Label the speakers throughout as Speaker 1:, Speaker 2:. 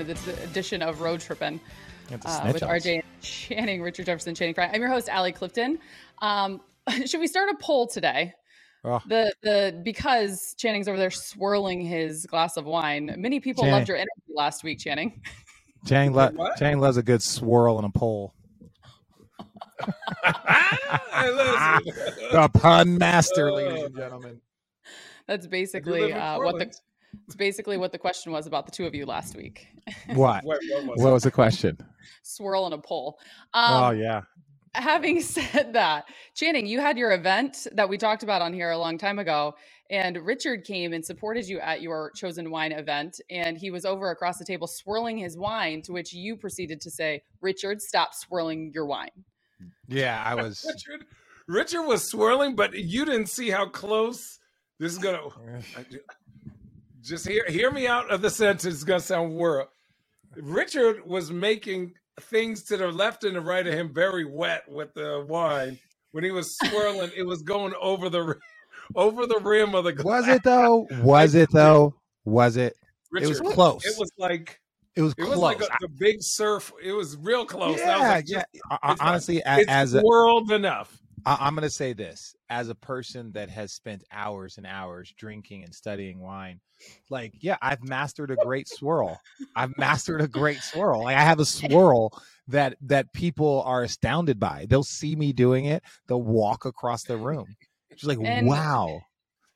Speaker 1: Welcome this edition of Road Trippin' uh, with
Speaker 2: on us.
Speaker 1: RJ Channing, Richard Jefferson Channing Frye. I'm your host, Allie Clifton. Um, should we start a poll today?
Speaker 2: Oh.
Speaker 1: The the because Channing's over there swirling his glass of wine. Many people
Speaker 2: Channing.
Speaker 1: loved your interview last week, Channing.
Speaker 2: Channing, lo- Channing loves a good swirl and a
Speaker 3: poll.
Speaker 2: The pun master, ladies and gentlemen.
Speaker 1: That's basically uh, what the
Speaker 3: Portland.
Speaker 1: It's basically what the question was about the two of you last week.
Speaker 2: What?
Speaker 3: Wait, what was
Speaker 2: What was the question?
Speaker 1: Swirl and a pole. Um,
Speaker 2: oh yeah.
Speaker 1: having said that, Channing, you had your event that we talked about on here a long time ago, and Richard came and supported you at your chosen wine event, and he was over across the table swirling his wine, to which you proceeded to say, "Richard, stop swirling your wine."
Speaker 2: Yeah, I was.
Speaker 3: Richard, Richard was swirling, but you didn't see how close this is gonna. Just hear hear me out of the sentence. It's gonna sound weird. Richard was making things to the left and the right of him very wet with the wine. When he was swirling, it was going over the over the rim of the glass.
Speaker 2: Was it though? Was it though? Was it?
Speaker 3: Richard,
Speaker 2: It was close.
Speaker 3: It was like
Speaker 2: It was
Speaker 3: it
Speaker 2: close.
Speaker 3: was like a, the big surf. It was real close. I was
Speaker 2: yeah,
Speaker 3: like,
Speaker 2: yeah.
Speaker 3: just-
Speaker 2: I- I-
Speaker 3: it's fine.
Speaker 2: honestly, a-
Speaker 3: it's
Speaker 2: as a,
Speaker 3: world enough.
Speaker 2: I- I'm going to say this as a person that has spent hours and hours drinking and studying wine. Like, yeah, I've mastered a great swirl. I've mastered a great swirl. Like, I have a swirl that that people are astounded by. They'll see me doing it. They'll walk across the room. She's like,
Speaker 1: And-
Speaker 2: "Wow,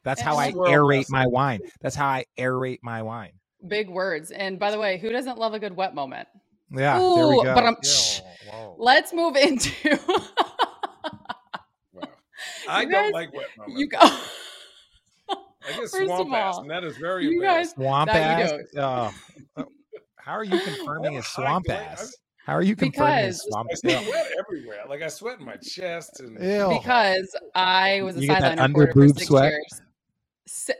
Speaker 2: that's how I aerate
Speaker 3: master.
Speaker 2: my wine. That's how I aerate my wine."
Speaker 1: Big words. And by the way, who doesn't love a good wet moment?
Speaker 2: Yeah, there we go.
Speaker 1: but I'm-
Speaker 2: Yo, whoa.
Speaker 1: Let's move into.
Speaker 3: Wow. I
Speaker 1: You
Speaker 3: don't like wet moments.
Speaker 1: you go.
Speaker 3: I guess
Speaker 1: First of
Speaker 3: swamp ass,
Speaker 1: all,
Speaker 3: and that is very
Speaker 1: you guys-
Speaker 2: swamp
Speaker 1: That
Speaker 2: ass.
Speaker 1: don't.
Speaker 2: Oh, oh, how are you confirming it's
Speaker 3: I
Speaker 2: swamp
Speaker 3: like-
Speaker 2: ass? How are you confirming it's
Speaker 1: Because-
Speaker 2: swamp
Speaker 3: I
Speaker 2: ass?
Speaker 3: sweat everywhere. Like I sweat in my chest and
Speaker 2: Ew.
Speaker 1: because I was a
Speaker 2: You get
Speaker 1: sideline
Speaker 2: under
Speaker 1: reporter for
Speaker 2: boob
Speaker 1: six
Speaker 2: sweat?
Speaker 1: years. Si-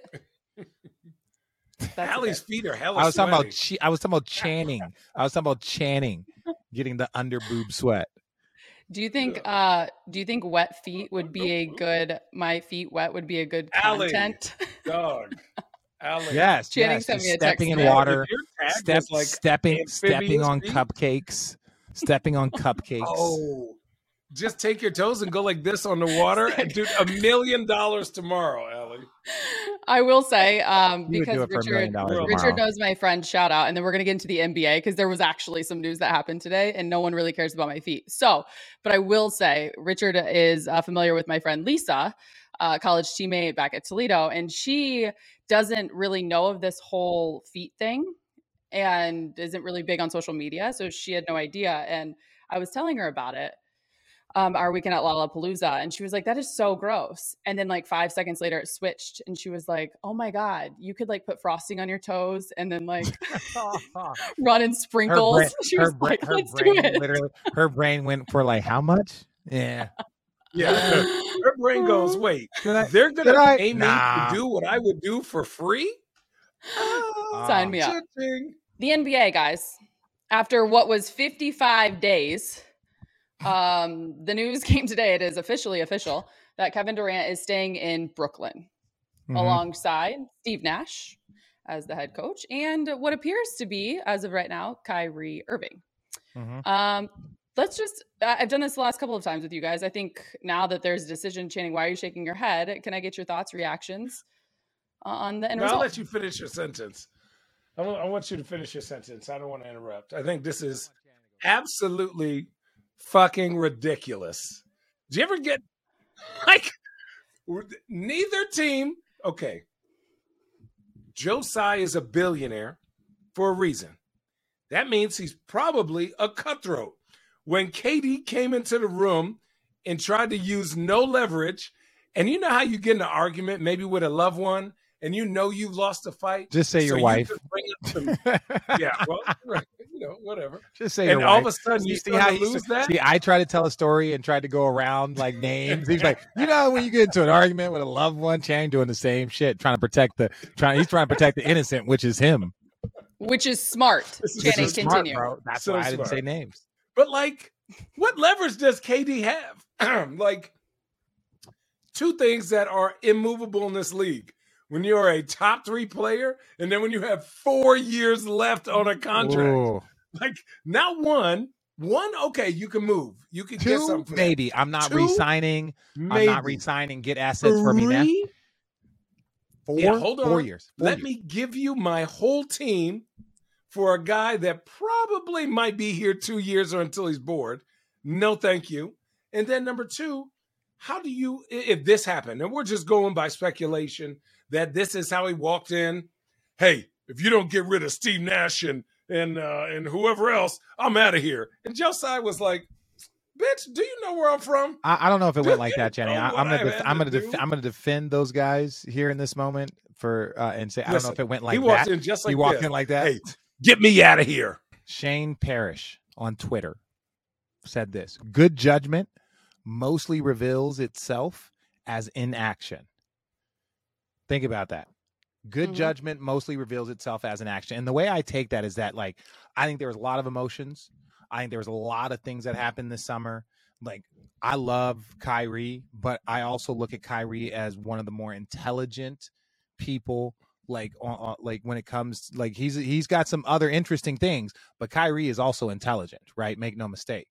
Speaker 1: That's
Speaker 3: Allie's
Speaker 1: okay.
Speaker 3: feet are hella
Speaker 2: I was talking about Ch- I was talking about Channing. I was talking about Channing getting the under boob sweat.
Speaker 1: Do you think uh do you think wet feet would be a good my feet wet would be a good
Speaker 3: Allie.
Speaker 1: content?
Speaker 3: dog. Allie.
Speaker 2: Yes,
Speaker 1: Channing
Speaker 2: yes.
Speaker 1: sent me a text
Speaker 2: stepping in water, step,
Speaker 3: like,
Speaker 2: stepping, stepping on
Speaker 3: feet?
Speaker 2: cupcakes, stepping on cupcakes.
Speaker 3: oh, just take your toes and go like this on the water, and dude, a million dollars tomorrow, Allie.
Speaker 1: I will say, um, because
Speaker 2: do it for a
Speaker 1: Richard,
Speaker 2: million
Speaker 3: Richard
Speaker 1: Richard knows my friend. Shout out, and then we're gonna get into the NBA because there was actually some news that happened today, and no one really cares about my feet. So, but I will say, Richard is uh, familiar with my friend Lisa, uh, college teammate back at Toledo, and she doesn't really know of this whole feet thing, and isn't really big on social media, so she had no idea. And I was telling her about it. Um, our weekend at Lollapalooza, and she was like, "That is so gross." And then, like five seconds later, it switched, and she was like, "Oh my god, you could like put frosting on your toes, and then like run in
Speaker 2: her
Speaker 1: sprinkles."
Speaker 2: brain,
Speaker 1: she
Speaker 2: her,
Speaker 1: was
Speaker 2: bra-
Speaker 1: like,
Speaker 2: her
Speaker 1: "Let's do
Speaker 2: brain
Speaker 1: it."
Speaker 2: literally, her brain went for like how much? Yeah.
Speaker 3: Yeah, her brain goes, wait,
Speaker 2: I-
Speaker 3: they're gonna
Speaker 2: Did I-
Speaker 3: pay me to do what I would do for free?
Speaker 1: Sign me up.
Speaker 3: Cha-ching.
Speaker 1: the NBA guys, after what was 55 days, um, the news came today. It is officially official that Kevin Durant is staying in Brooklyn
Speaker 2: Mhm.
Speaker 1: alongside Steve Nash as the head coach and what appears to be, as of right now, Kyrie Irving.
Speaker 2: Mhm.
Speaker 1: Um, let's just i've done this the last couple of times with you guys i think now that there's a decision channing why are you shaking your head can i get your thoughts reactions on the end
Speaker 3: No, I'll let you finish your sentence. I want you to finish your sentence. I don't want to interrupt. I think this is absolutely fucking ridiculous. Do you ever get like neither team? Okay, Joe Tsai is a billionaire for a reason. That means he's probably a cutthroat. When KD came into the room and tried to use no leverage, and you know how you get in an argument, maybe with a loved one, and you know you've lost a fight.
Speaker 2: Just say your
Speaker 3: you
Speaker 2: wife.
Speaker 3: can bring up some- yeah, well, right, you know, whatever.
Speaker 2: Just say
Speaker 3: And
Speaker 2: your
Speaker 3: all
Speaker 2: wife.
Speaker 3: of a sudden, you
Speaker 2: see how
Speaker 3: to
Speaker 2: he
Speaker 3: lose that.
Speaker 2: See, I tried to tell a story and tried to go around like names. He's like, you know, when you get into an argument with a loved one, Chang doing the same shit, trying to protect the trying. He's trying to protect the innocent, which is him.
Speaker 1: which is smart
Speaker 3: This is
Speaker 1: channing
Speaker 2: is smart,
Speaker 1: continue
Speaker 2: bro. That's
Speaker 3: So
Speaker 2: why I didn't
Speaker 3: smart.
Speaker 2: say names.
Speaker 3: But like, what leverage does KD have? like, two things that are immovable in this league. When you're a top three player, and then when you have four years left on a contract, like not one, one okay, you can move, you can get something.
Speaker 2: maybe. I'm not
Speaker 3: Two,
Speaker 2: re-signing. I'm not re-signing. Get assets for me now.
Speaker 3: Three?
Speaker 2: Four,
Speaker 3: Yeah, hold
Speaker 2: four years. Four
Speaker 3: Let
Speaker 2: years.
Speaker 3: me give you my whole team for a guy that probably might be here two years or until he's bored. No, thank you. And then number two, how do you if this happened, and we're just going by speculation that this is how he walked in. Hey, if you don't get rid of Steve Nash and and uh, and whoever else, I'm out of here. And Joe Tsai was like, "Bitch, do you know where I'm from?"
Speaker 2: I, I don't know if it went like that, Jenny. I, I'm gonna, def- I'm gonna, def- I'm gonna defend those guys here in this moment for uh, and say I don't know if it went like
Speaker 3: he walked
Speaker 2: that.
Speaker 3: in just like
Speaker 2: he walked
Speaker 3: this.
Speaker 2: in like that.
Speaker 3: Hey, get me out of here.
Speaker 2: Shane Parrish on Twitter said this good judgment mostly reveals itself as inaction. Think about that. Good
Speaker 1: Mhm.
Speaker 2: judgment mostly reveals itself as an action. And the way I take that is that, like, I think there was a lot of emotions. I think there was a lot of things that happened this summer. Like, I love Kyrie, but I also look at Kyrie as one of the more intelligent people. Like, on, on- like when it comes, like he's he's got some other interesting things, but Kyrie is also intelligent, right? Make no mistake.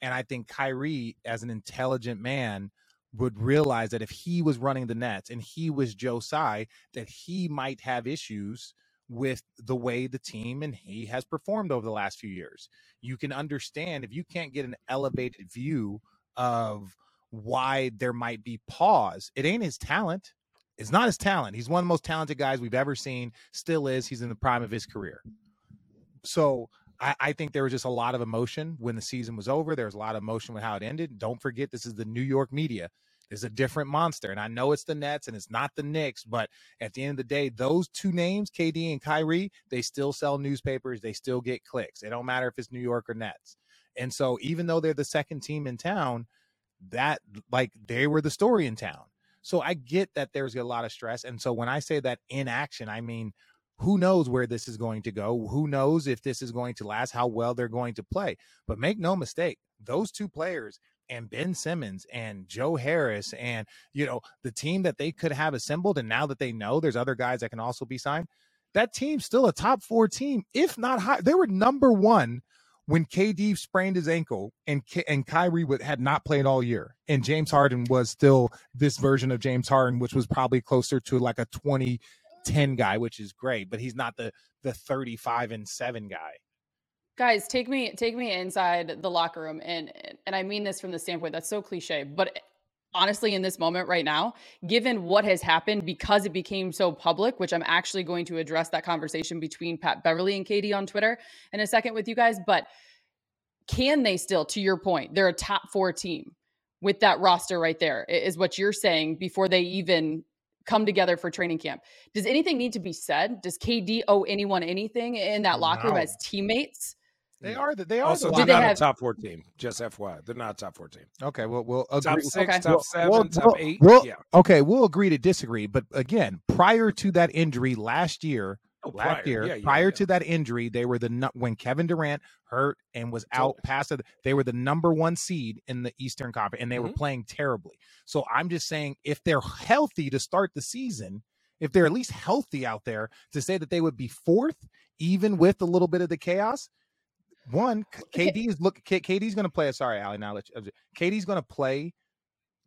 Speaker 2: And I think Kyrie, as an intelligent man, would realize that if he was running the Nets and he was Joe Tsai, that he might have issues with the way the team and he has performed over the last few years. You can understand if you can't get an elevated view of why there might be pause. It ain't his talent. It's not his talent. He's one of the most talented guys we've ever seen. Still is. He's in the prime of his career. So I, I think there was just a lot of emotion when the season was over. There was a lot of emotion with how it ended. Don't forget, this is the New York media. There's a different monster. And I know it's the Nets and it's not the Knicks, but at the end of the day, those two names, KD and Kyrie, they still sell newspapers. They still get clicks. It don't matter if it's New York or Nets. And so even though they're the second team in town, that like they were the story in town. So I get that there's a lot of stress. And so when I say that in action, I mean, who knows where this is going to go? Who knows if this is going to last, how well they're going to play. But make no mistake, those two players and Ben Simmons and Joe Harris and you know the team that they could have assembled and now that they know there's other guys that can also be signed, that team's still a top 4 team if not high. They were number 1 when KD sprained his ankle and K- and Kyrie would, had not played all year, and James Harden was still this version of James Harden, which was probably closer to like a 2010 guy, which is great, but he's not the the 35 and 7 guy.
Speaker 1: guys take me take me inside the locker room and and i mean this from the standpoint that's so cliche but eh, honestly in this moment right now given what has happened because it became so public which i'm actually going to address that conversation between pat beverley and KD on twitter in a second with you guys but can they still to your point they're a top four team with that roster right there is what you're saying before they even come together for training camp? Does anything need to be said? Does kd owe anyone anything in that locker room as teammates
Speaker 2: They are the they are
Speaker 3: Also,
Speaker 2: the
Speaker 3: they're
Speaker 1: they
Speaker 3: not
Speaker 1: have-
Speaker 3: a top four team. Just FY, they're not a top four team.
Speaker 2: Okay, well we'll
Speaker 3: Top
Speaker 2: agree.
Speaker 3: six,
Speaker 1: Okay.
Speaker 3: top
Speaker 2: Well,
Speaker 3: seven,
Speaker 2: well,
Speaker 3: top
Speaker 2: well,
Speaker 3: eight.
Speaker 2: well,
Speaker 3: yeah.
Speaker 2: Okay, we'll agree to disagree, but again, prior to that injury last year,
Speaker 3: Oh,
Speaker 2: last
Speaker 3: prior.
Speaker 2: year,
Speaker 3: Yeah, yeah,
Speaker 2: prior
Speaker 3: yeah.
Speaker 2: to that injury, they were the nu- when Kevin Durant hurt and was out past it, they were the number one seed in the Eastern Conference, and they were
Speaker 3: Mhm.
Speaker 2: playing terribly. So I'm just saying, if they're healthy to start the season, if they're at least healthy out there, to say that they would be fourth, even with a little bit of the chaos, one, KD is look. KD's going to play. Sorry, Allie. Now, let you, KD's going to play,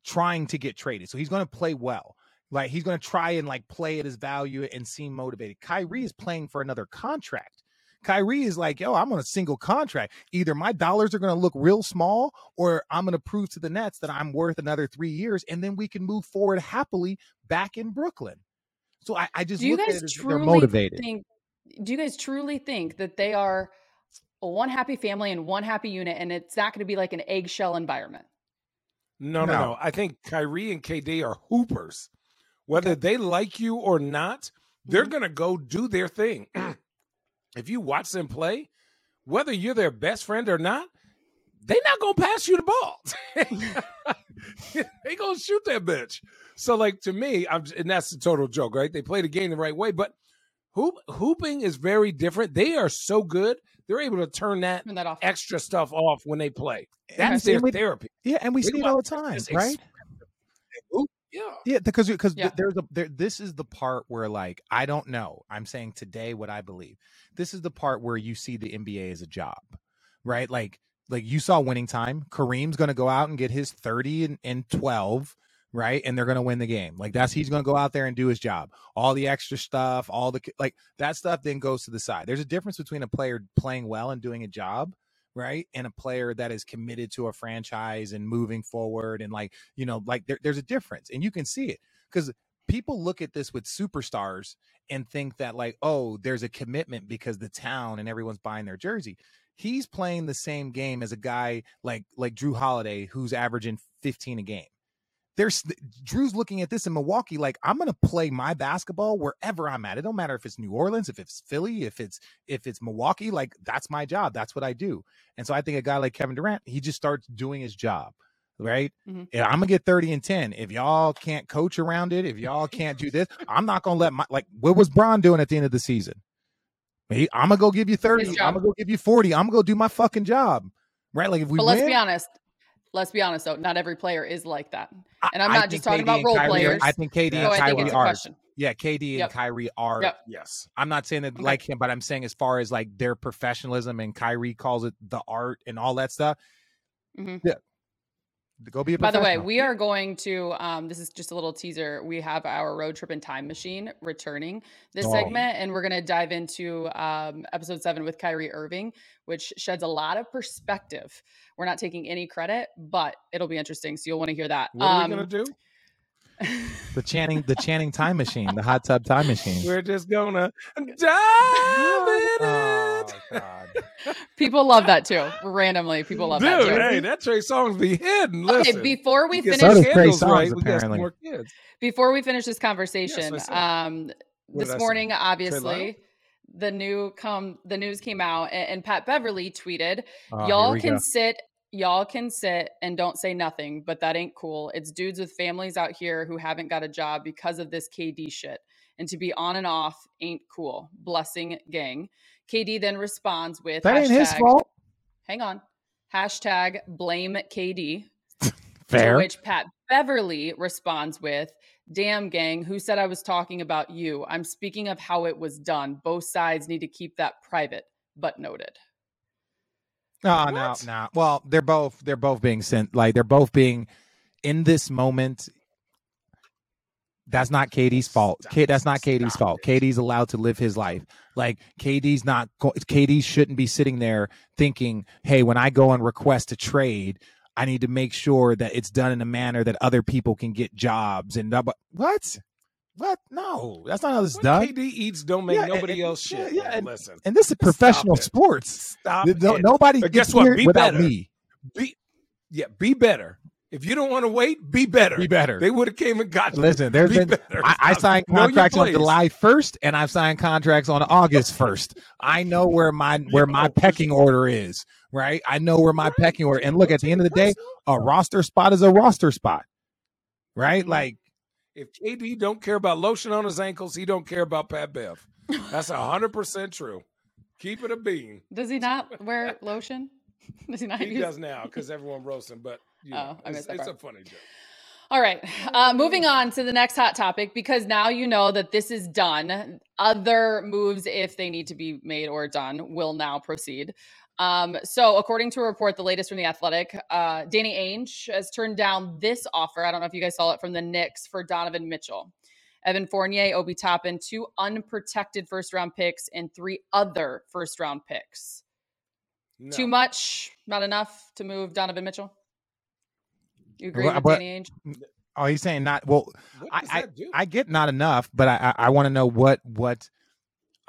Speaker 2: trying to get traded. So he's going to play well. Like he's going to try and like play at his value and seem motivated. Kyrie is playing for another contract. Kyrie is like, yo, I'm on a single contract. Either my dollars are going to look real small, or I'm going to prove to the Nets that I'm worth another three years, and then we can move forward happily back in Brooklyn. So I, I just
Speaker 1: Do you guys
Speaker 2: at it as they're
Speaker 1: truly
Speaker 2: motivated.
Speaker 1: think? Do you guys truly think that they are one happy family and one happy unit, and it's not going to be like an eggshell environment?
Speaker 3: No, no,
Speaker 2: No.
Speaker 3: no. I think Kyrie and KD are hoopers. Whether they like you or not, they're
Speaker 1: Mhm.
Speaker 3: going to go do their thing. if you watch them play, whether you're their best friend or not, they're not going to pass you the ball. they going to shoot that bitch. So, like, to me, I'm, and that's the total joke, right? They play the game the right way, but hoop, hooping is very different. They are so good. They're able to turn that
Speaker 1: Turn that off.
Speaker 3: extra stuff off when they play. That's their
Speaker 2: we-
Speaker 3: therapy.
Speaker 2: Yeah, and we
Speaker 3: They
Speaker 2: see it all the time, right?
Speaker 3: experiment and hoop. Yeah.
Speaker 2: Yeah, because because
Speaker 1: Yeah.
Speaker 2: there's a there. This is the part where like I don't know. I'm saying today what I believe. This is the part where you see the NBA as a job, right? Like like you saw winning time. Kareem's going to go out and get his 30 and, and 12, right? And they're going to win the game. Like that's he's going to go out there and do his job. All the extra stuff, all the like that stuff then goes to the side. There's a difference between a player playing well and doing a job, right? And a player that is committed to a franchise and moving forward and like, you know, like there, there's a difference and you can see it because people look at this with superstars and think that like, oh, there's a commitment because the town and everyone's buying their jersey. He's playing the same game as a guy like like Jrue Holiday who's averaging 15 a game. There's Jrue's looking at this in Milwaukee like I'm going to play my basketball wherever I'm at. It don't matter if it's New Orleans, if it's Philly, if it's if it's Milwaukee, like that's my job. That's what I do. And so I think a guy like Kevin Durant, he just starts doing his job, right?
Speaker 1: Mhm.
Speaker 2: Yeah, I'm gonna get 30 and 10. If y'all can't coach around it, if y'all can't do this, I'm not gonna let my like what was Bron doing at the end of the season? I'm gonna go give you 30, I'm gonna go give you 40, I'm gonna go do my fucking job. Right? Like if we
Speaker 1: but let's
Speaker 2: win,
Speaker 1: be honest. Let's be honest, though. Not every player is like that. And I'm
Speaker 2: I
Speaker 1: not just talking
Speaker 2: KD
Speaker 1: about role
Speaker 2: Kyrie
Speaker 1: players.
Speaker 2: I think KD and Kyrie are. Yeah, KD and
Speaker 1: Yep.
Speaker 2: Kyrie are.
Speaker 1: Yep.
Speaker 3: Yes.
Speaker 2: I'm not saying that
Speaker 1: Okay.
Speaker 2: like him, but I'm saying as far as like their professionalism and Kyrie calls it the art and all that stuff.
Speaker 1: Mhm.
Speaker 2: Yeah. Go be a
Speaker 1: By the way, we are going to. Um, this is just a little teaser. We have our road trip and time machine returning this
Speaker 2: Oh.
Speaker 1: segment, and we're going to dive into um, episode seven with Kyrie Irving, which sheds a lot of perspective. We're not taking any credit, but it'll be interesting. So you'll want to hear that.
Speaker 3: What are
Speaker 1: Um,
Speaker 3: we gonna do?
Speaker 2: The Channing, the Channing time machine, the hot tub time machine.
Speaker 3: We're just gonna dive in
Speaker 2: Oh,
Speaker 3: it.
Speaker 2: God.
Speaker 1: people love that too. Randomly, people love that
Speaker 3: Dude,
Speaker 1: too.
Speaker 3: hey, that Trey Songz be hidden.
Speaker 1: Okay, before we
Speaker 3: We
Speaker 1: finish,
Speaker 2: So Trey
Speaker 3: candles
Speaker 2: Songz,
Speaker 3: right, we
Speaker 2: apparently.
Speaker 3: more kids.
Speaker 1: before we finish this conversation,
Speaker 3: I said.
Speaker 1: um, this
Speaker 3: I say?
Speaker 1: morning,
Speaker 3: Lotto?
Speaker 1: obviously, the new come the news came out, and, and Pat Beverley tweeted,
Speaker 2: Oh,
Speaker 1: "Y'all can
Speaker 2: go.
Speaker 1: sit." Y'all can sit and don't say nothing, but that ain't cool. It's dudes with families out here who haven't got a job because of this KD shit. And to be on and off ain't cool. Blessing gang. KD then responds with
Speaker 2: That ain't his fault.
Speaker 1: Hang on. Hashtag blame KD.
Speaker 2: Fair.
Speaker 1: To which Pat Beverley responds with, Damn, gang, who said I was talking about you? I'm speaking of how it was done. Both sides need to keep that private, but noted.
Speaker 2: No, no,
Speaker 3: What?
Speaker 2: no. Well, they're both they're both being sent like they're both being in this moment. That's not KD's fault.
Speaker 3: Stop
Speaker 2: K, that's not
Speaker 3: KD's
Speaker 2: fault.
Speaker 3: it.
Speaker 2: KD's allowed to live his life. Like KD's not. Go- KD shouldn't be sitting there thinking, "Hey, when I go and request a trade, I need to make sure that it's done in a manner that other people can get jobs." And blah, blah. what? What? No, that's not how this is done.
Speaker 3: KD eats don't make
Speaker 2: Yeah,
Speaker 3: nobody
Speaker 2: and-
Speaker 3: else shit.
Speaker 2: yeah,
Speaker 3: man.
Speaker 2: and-
Speaker 3: Listen.
Speaker 2: And this is professional
Speaker 3: it.
Speaker 2: sports.
Speaker 3: Stop
Speaker 2: No- nobody
Speaker 3: But
Speaker 2: gets
Speaker 3: guess what? Be
Speaker 2: without
Speaker 3: better.
Speaker 2: me.
Speaker 3: Be yeah, be better. If you don't want to wait, be better.
Speaker 2: Be better.
Speaker 3: They would have came and got you.
Speaker 2: Listen, there's
Speaker 3: Be
Speaker 2: been. I, I signed contracts on. July 1st, and I've signed contracts on August 1st. I know where my where my pecking order is, right? I know where my pecking order. And look, at the end of the day, a roster spot is a roster spot, right? Like
Speaker 3: If KD don't care about lotion on his ankles, he don't care about Pat Bev. That's hundred percent true. Keep it a bean.
Speaker 1: Does he not wear lotion? Does he not
Speaker 3: He
Speaker 1: use
Speaker 3: does now because everyone roasts him. But you know,
Speaker 1: Oh,
Speaker 3: it's, it's a funny joke.
Speaker 1: All right. Uh, moving on to the next hot topic because now you know that this is done. Other moves, if they need to be made or done, will now proceed. Um, so, according to a report, the latest from the Athletic, uh, Danny Ainge has turned down this offer. I don't know if you guys saw it from the Knicks for Donovan Mitchell. Evan Fournier, Obi Toppin, two unprotected first round picks, and three other first round picks. No. Too much, not enough to move Donovan Mitchell. You agree well, with Danny Ainge?
Speaker 2: Oh, he's saying not. Well, I, I, I, get not enough, but I I, I want to know what what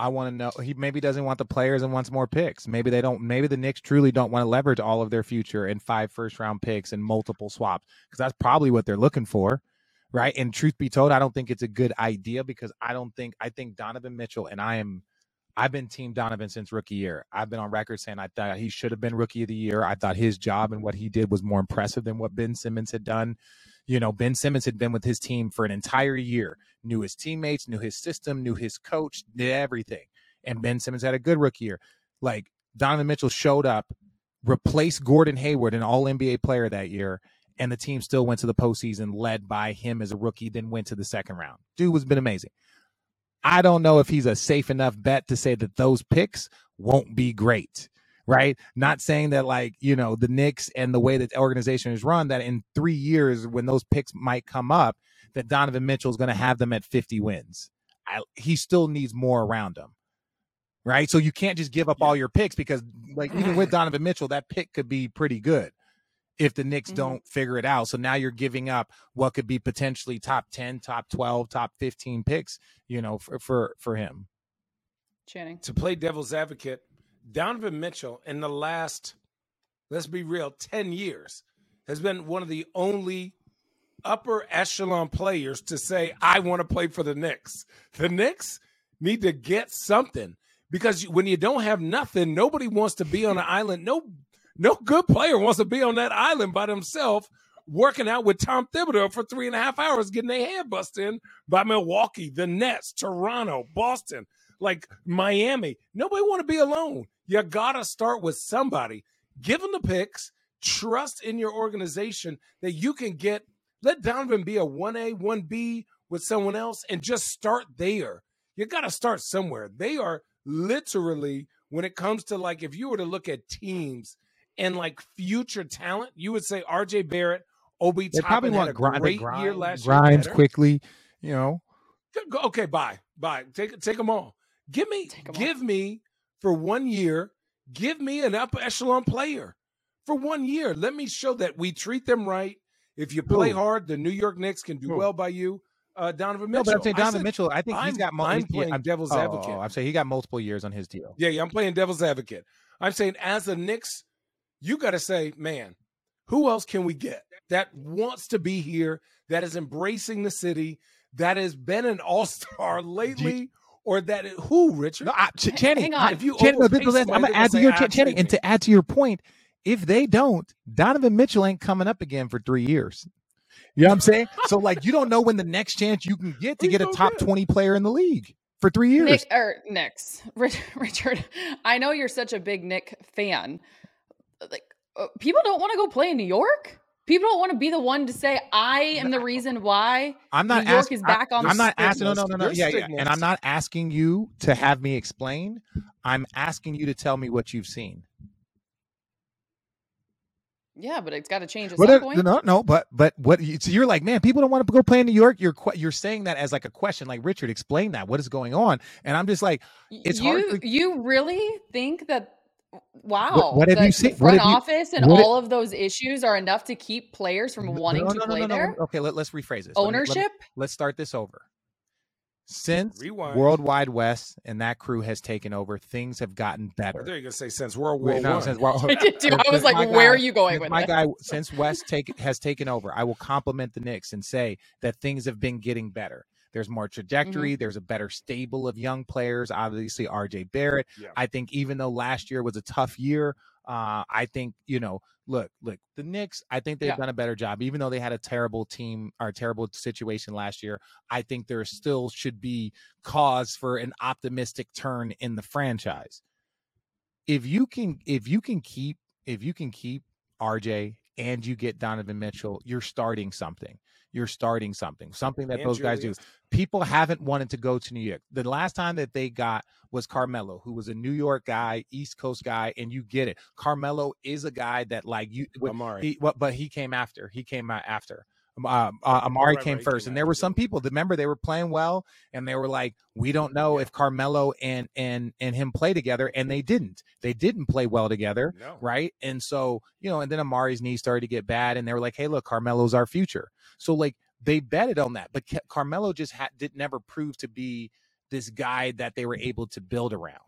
Speaker 2: I want to know. He maybe doesn't want the players and wants more picks. Maybe they don't. Maybe the Knicks truly don't want to leverage all of their future in five first round picks and multiple swaps because that's probably what they're looking for, right? And truth be told, I don't think it's a good idea because I don't think I think Donovan Mitchell and I am. I've been Team Donovan since rookie year. I've been on record saying I thought he should have been rookie of the year. I thought his job and what he did was more impressive than what Ben Simmons had done. You know, Ben Simmons had been with his team for an entire year, knew his teammates, knew his system, knew his coach, did everything. And Ben Simmons had a good rookie year. Like Donovan Mitchell showed up, replaced Gordon Hayward, an all NBA player that year, and the team still went to the postseason led by him as a rookie, then went to the second round. Dude has been amazing. I don't know if he's a safe enough bet to say that those picks won't be great right? Not saying that like, you know, the Knicks and the way that the organization is run, that in three years when those picks might come up, that Donovan Mitchell is going to have them at 50 wins. I, he still needs more around him. Right. So you can't just give up all your picks because like even with Donovan Mitchell, that pick could be pretty good if the Knicks mm-hmm. don't figure it out. So now you're giving up what could be potentially top 10, top 12, top 15 picks, you know, for for, for him.
Speaker 1: Channing.
Speaker 3: To play devil's advocate, Donovan Mitchell in the last, let's be real, 10 years has been one of the only upper echelon players to say, I want to play for the Knicks. The Knicks need to get something because when you don't have nothing, nobody wants to be on an island. No, no good player wants to be on that island by themselves working out with Tom Thibodeau for three and a half hours, getting their head busted in by Milwaukee, the Nets, Toronto, Boston like Miami. Nobody want to be alone. You got to start with somebody. Give them the picks. Trust in your organization that you can get. Let Donovan be a 1A, 1B with someone else and just start there. You got to start somewhere. They are literally, when it comes to like, if you were to look at teams and like future talent, you would say RJ Barrett, Obi
Speaker 2: They probably want
Speaker 3: a
Speaker 2: grind,
Speaker 3: great
Speaker 2: grind,
Speaker 3: year last
Speaker 2: grinds
Speaker 3: year.
Speaker 2: quickly, you know.
Speaker 3: Okay, bye, bye. Take take them all. Give me, give off. me for one year. Give me an upper echelon player for one year. Let me show that we treat them right. If you play Ooh. hard, the New York Knicks can do Ooh. well by you. Uh, Donovan Mitchell.
Speaker 2: No, but I'm saying Donovan said,
Speaker 3: Mitchell.
Speaker 2: I think he's got.
Speaker 3: Mo- I'm playing
Speaker 2: I'm,
Speaker 3: devil's
Speaker 2: oh,
Speaker 3: advocate.
Speaker 2: I'm saying he got multiple years on his deal.
Speaker 3: Yeah, yeah. I'm playing devil's advocate. I'm saying as a Knicks, you got to say, man, who else can we get that wants to be here, that is embracing the city, that has been an all star lately, or that who Richard?
Speaker 2: No, I, Ch- Channing. Hang on. If you Channing, no, I'm gonna add to your Channing, and to add to your point, if they don't, Donovan Mitchell ain't coming up again for three years. You know what I'm saying? so like, you don't know when the next chance you can get to get a top twenty player in the league for three years.
Speaker 1: Nick or Knicks, Richard. I know you're such a big Nick fan. Like, uh, people don't want to go play in New York people don't want to be the one to say I am the reason why
Speaker 2: I'm not
Speaker 1: New York ask, is back I, on.
Speaker 2: I'm not asking. No, no, no, no. Yeah, yeah, and I'm not asking you to have me explain. I'm asking you to tell me what you've seen.
Speaker 1: Yeah, but it's got to change at but some it, point.
Speaker 2: No, no, but but what? So you're like, man, people don't want to go play in New York. You're you're saying that as like a question, like Richard, explain that. What is going on? And I'm just like, it's
Speaker 1: you,
Speaker 2: hard.
Speaker 1: To... You really think that Wow.
Speaker 2: What, what have
Speaker 1: the,
Speaker 2: you seen?
Speaker 1: The front office and all of those issues are enough to keep players from wanting no, no, to play there.
Speaker 2: Okay, let, us rephrase this.
Speaker 1: Ownership. Let
Speaker 2: me, let us start this over. Since Rewind. World Wide Wes and that crew has taken over, things have gotten better.
Speaker 3: They're gonna say since World War no,
Speaker 1: Since World, I did too. I was like, where guy, are you going with
Speaker 2: my
Speaker 1: it?
Speaker 2: guy? Since West take has taken over, I will compliment the Knicks and say that things have been getting better. There's more trajectory. Mm-hmm. There's a better stable of young players. Obviously, RJ Barrett. Yeah. I think even though last year was a tough year, uh, I think you know, look, look, the Knicks. I think they've yeah. done a better job, even though they had a terrible team or a terrible situation last year. I think there still should be cause for an optimistic turn in the franchise. If you can, if you can keep, if you can keep RJ and you get Donovan Mitchell, you're starting something you're starting something, something that
Speaker 3: And
Speaker 2: those guys do. People haven't wanted to go to New York. The last time that they got was Carmelo, who was a New York guy, East Coast guy, and you get it. Carmelo is a guy that like you.
Speaker 3: Amar'e.
Speaker 2: He, but he came after. He came out after. Um, uh, uh,
Speaker 3: Amar'e
Speaker 2: came first, and there were some people that remember they were playing well, and they were like, "We don't know if Carmelo and and and him play together," and they didn't. They didn't play well together,
Speaker 3: no.
Speaker 2: right? And so you know, and then Amar'e's knee started to get bad, and they were like, "Hey, look, Carmelo's our future." So like they betted on that, but Ca- Carmelo just had did never prove to be this guy that they were able to build around.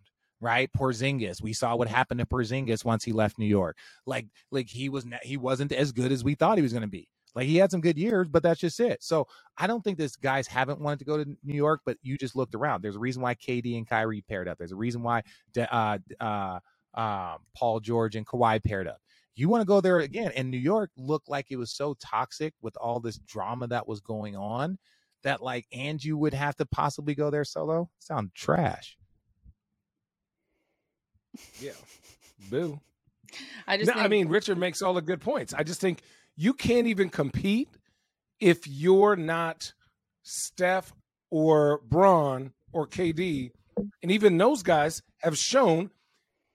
Speaker 2: Right, Porzingis. We saw what happened to Porzingis once he left New York. Like, like he was ne- he wasn't as good as we thought he was going to be. Like he had some good years, but that's just it. So I don't think this guys haven't wanted to go to New York, but you just looked around. There's a reason why KD and Kyrie paired up. There's a reason why De- uh, uh, um, Paul George and Kawhi paired up. You want to go there again? And New York looked like it was so toxic with all this drama that was going on that like and you would have to possibly go there solo. Sound trash.
Speaker 3: Yeah. Boo.
Speaker 1: I just
Speaker 3: No,
Speaker 1: think,
Speaker 3: I mean, Richard makes all the good points. I just think you can't even compete if you're not Steph or Bron or KD. And even those guys have shown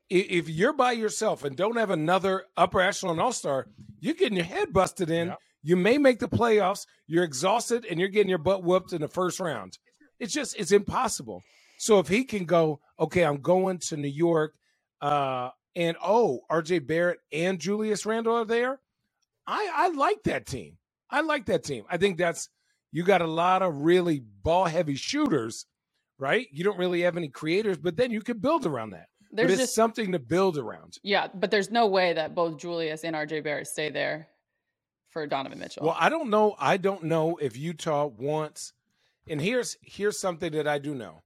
Speaker 3: if you're by yourself and don't have another upper echelon all star, you're getting your head busted in.
Speaker 2: Yeah.
Speaker 3: You may make the playoffs. You're exhausted and you're getting your butt whooped in the first round. It's just, it's impossible. So if he can go, okay, I'm going to New York, uh, and oh, RJ Barrett and Julius Randle are there. I I like that team. I like that team. I think that's you got a lot of really ball heavy shooters, right? You don't really have any creators, but then you can build around that.
Speaker 1: there's
Speaker 3: but it's
Speaker 1: just
Speaker 3: something to build around.
Speaker 1: yeah, but there's no way that both Julius and RJ Barrett stay there for Donovan Mitchell.
Speaker 3: Well, I don't know. I don't know if Utah wants. And here's here's something that I do know,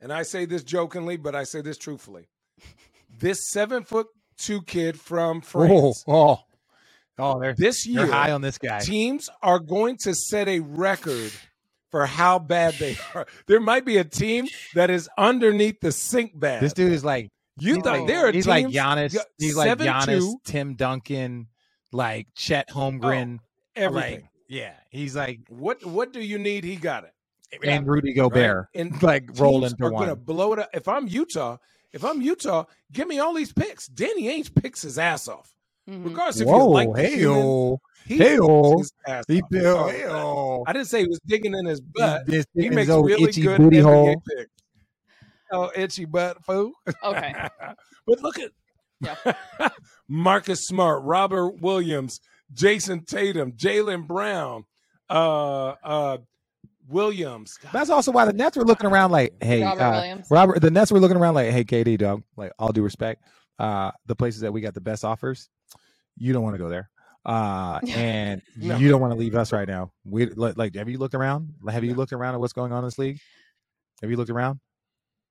Speaker 3: and I say this jokingly, but I say this truthfully. This seven foot two kid from oh, France
Speaker 2: Oh, oh, oh, they're,
Speaker 3: this year
Speaker 2: they're high on this guy.
Speaker 3: teams are going to set a record for how bad they are. There might be a team that is underneath the sink bad.
Speaker 2: This dude is like
Speaker 3: you thought
Speaker 2: like,
Speaker 3: there are
Speaker 2: he's
Speaker 3: teams,
Speaker 2: like Giannis. He's like
Speaker 3: 7-2,
Speaker 2: Giannis, Tim Duncan, like Chet Holmgren.
Speaker 3: Oh, everything.
Speaker 2: Like, yeah, he's like
Speaker 3: what what do you need? He got it.
Speaker 2: and Rudy Gobert,
Speaker 3: Right? And
Speaker 2: like roll
Speaker 3: teams
Speaker 2: into
Speaker 3: are
Speaker 2: one.
Speaker 3: gonna blow it up. If I'm Utah, if I'm Utah, give me all these picks. Danny Ainge picks his ass off.
Speaker 1: Mhm.
Speaker 3: Regardless if you
Speaker 2: Whoa,
Speaker 3: like the
Speaker 2: hey
Speaker 3: human, he
Speaker 2: hey yo,
Speaker 3: his ass
Speaker 2: he
Speaker 3: off.
Speaker 2: feel,
Speaker 3: Oh,
Speaker 2: hey.
Speaker 3: I didn't say he was digging in his butt.
Speaker 2: This
Speaker 3: He makes
Speaker 2: old
Speaker 3: really
Speaker 2: itchy
Speaker 3: good
Speaker 2: booty
Speaker 3: NBA
Speaker 2: hole.
Speaker 3: picks. Oh, itchy butt fool.
Speaker 1: Okay.
Speaker 3: but look at Marcus Smart, Robert Williams, Jayson Tatum, Jaylen Brown, uh, uh, Williams.
Speaker 2: That's also why the Nets were looking around like, hey,
Speaker 1: Robert
Speaker 2: uh,
Speaker 1: Williams.
Speaker 2: Robert. The Nets were looking around like, hey, KD, dog. Like, all due respect, uh, the places that we got the best offers, you don't want to go there. Uh, and
Speaker 3: No.
Speaker 2: you don't want to leave us right now. We like, have you looked around? Have you looked around at what's going on in this league? Have you looked around?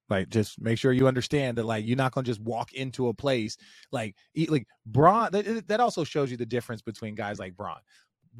Speaker 2: Like, just make sure you understand that, like, you're not gonna just walk into a place like, eat, like Bron. That, that also shows you the difference between guys like Bron.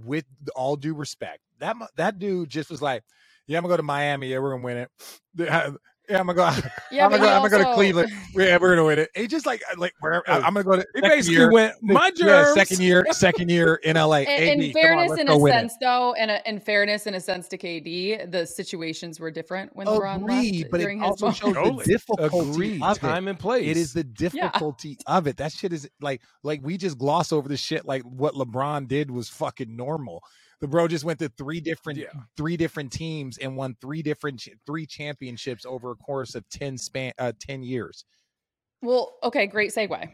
Speaker 2: With all due respect, that that dude just was like, "Yeah, I'm gonna go to Miami. Yeah, we're gonna win it. Yeah, I'm gonna go.
Speaker 1: Yeah,
Speaker 2: I'm gonna go.
Speaker 1: he
Speaker 2: I'm gonna go to Cleveland. Yeah, we're gonna win it. He just like uh, like wherever. Oh, I- I'm gonna go to.
Speaker 3: He
Speaker 2: second
Speaker 3: basically
Speaker 2: year-
Speaker 3: went, my germs.
Speaker 2: Yeah, second year, second year in LA.
Speaker 1: In,
Speaker 2: AD,
Speaker 1: in
Speaker 2: come on,
Speaker 1: fairness, in a
Speaker 2: win it.
Speaker 1: sense, though, and in fairness, in a sense to KD, the situations were different when LeBron
Speaker 2: Agreed,
Speaker 1: left
Speaker 2: but it
Speaker 1: during his
Speaker 2: also
Speaker 1: moment.
Speaker 2: shows
Speaker 3: Totally.
Speaker 2: the difficulty
Speaker 3: Agreed.
Speaker 2: of it.
Speaker 3: Time and place.
Speaker 2: It is the difficulty of it. That shit is like like we just gloss over the shit like what LeBron did was fucking normal. The bro just went to three different
Speaker 3: Yeah.
Speaker 2: three different teams and won three different three championships over a course of 10 span uh 10 years.
Speaker 1: Well, okay, great segue.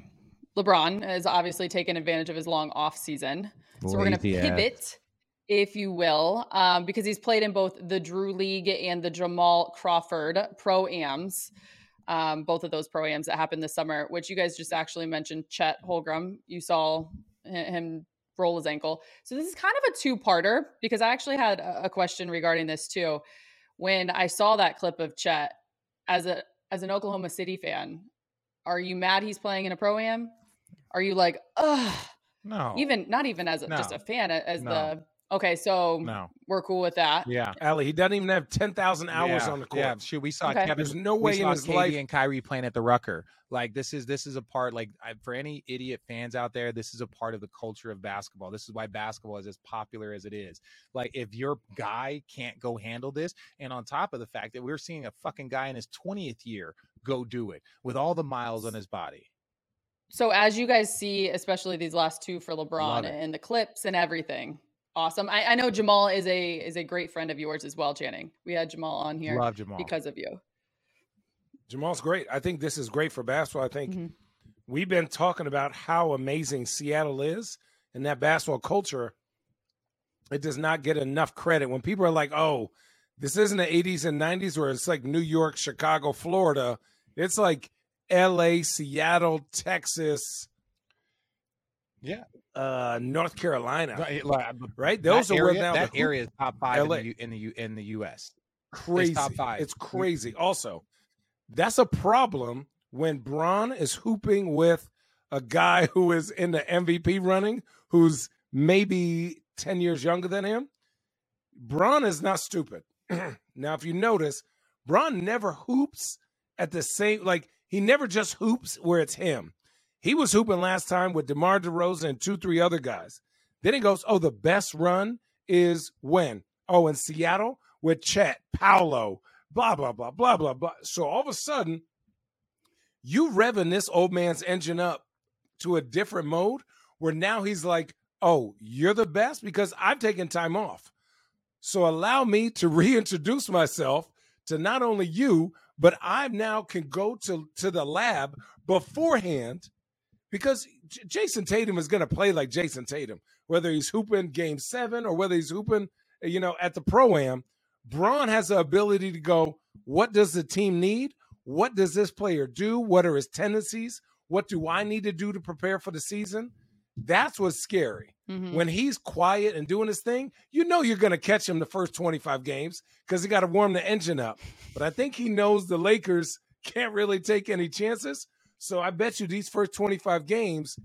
Speaker 1: LeBron has obviously taken advantage of his long off season. So we're going to
Speaker 2: Lazy ass.
Speaker 1: pivot, if you will, um, because he's played in both the Drew League and the Jamal Crawford Pro Ams. Um, both of those pro ams that happened this summer, which you guys just actually mentioned. Chet Holmgren, you saw him roll his ankle. So this is kind of a two-parter because I actually had a question regarding this too. When I saw that clip of Chet as a as an Oklahoma City fan, are you mad he's playing in a pro am? Are you like, ugh?
Speaker 2: No.
Speaker 1: Even not even as a, just a fan, as
Speaker 2: No.
Speaker 1: the Okay, so
Speaker 2: No.
Speaker 1: we're cool with that.
Speaker 2: Yeah.
Speaker 3: Allie, he doesn't even have 10,000 hours
Speaker 2: yeah,
Speaker 3: on the court.
Speaker 2: Yeah, shoot, we saw
Speaker 1: Okay.
Speaker 2: Kevin.
Speaker 3: There's no
Speaker 2: we
Speaker 3: way in
Speaker 2: saw
Speaker 3: his
Speaker 2: KD
Speaker 3: life.
Speaker 2: and Kyrie playing at the Rucker. Like this is this is a part. Like I, for any idiot fans out there, this is a part of the culture of basketball. This is why basketball is as popular as it is. Like if your guy can't go handle this, and on top of the fact that we're seeing a fucking guy in his twentieth year go do it with all the miles on his body.
Speaker 1: So as you guys see, especially these last two for LeBron and the clips and everything, awesome. I, I know Jamal is a is a great friend of yours as well, Channing. We had Jamal on here
Speaker 2: Love Jamal.
Speaker 1: because of you.
Speaker 3: Jamal's great. I think this is great for basketball. I think
Speaker 1: Mhm.
Speaker 3: we've been talking about how amazing Seattle is and that basketball culture. It does not get enough credit when people are like, "Oh, this isn't the '80s and '90s where it's like New York, Chicago, Florida." It's like L.A., Seattle, Texas,
Speaker 2: Yeah.
Speaker 3: Uh, North Carolina,
Speaker 2: Right, like,
Speaker 3: right? Those
Speaker 2: that
Speaker 3: are
Speaker 2: area,
Speaker 3: now
Speaker 2: that
Speaker 3: the
Speaker 2: area is top five in the, U- in the U- in the U.S.
Speaker 3: crazy.
Speaker 2: top five.
Speaker 3: It's crazy. Also, that's a problem when Bron is hooping with a guy who is in the MVP running, who's maybe 10 years younger than him. Bron is not stupid. now, if you notice, Bron never hoops at the same, like, he never just hoops where it's him. He was hooping last time with DeMar DeRozan and two, three other guys. Then he goes, Oh, the best run is when? Oh, in Seattle with Chet, Paolo, blah, blah, blah, blah, blah, blah. So all of a sudden, you revving this old man's engine up to a different mode where now he's like, Oh, you're the best because I've taken time off. So allow me to reintroduce myself to not only you, but I now can go to, to the lab beforehand because J- Jayson Tatum is going to play like Jayson Tatum, whether he's hooping game seven or whether he's hooping, you know, at the pro am. Bron has the ability to go, what does the team need? What does this player do? What are his tendencies? What do I need to do to prepare for the season? That's what's scary.
Speaker 1: Mhm.
Speaker 3: When he's quiet and doing his thing, you know you're going to catch him the first 25 games because he got to warm the engine up. But I think he knows the Lakers can't really take any chances. So I bet you these first 25 games,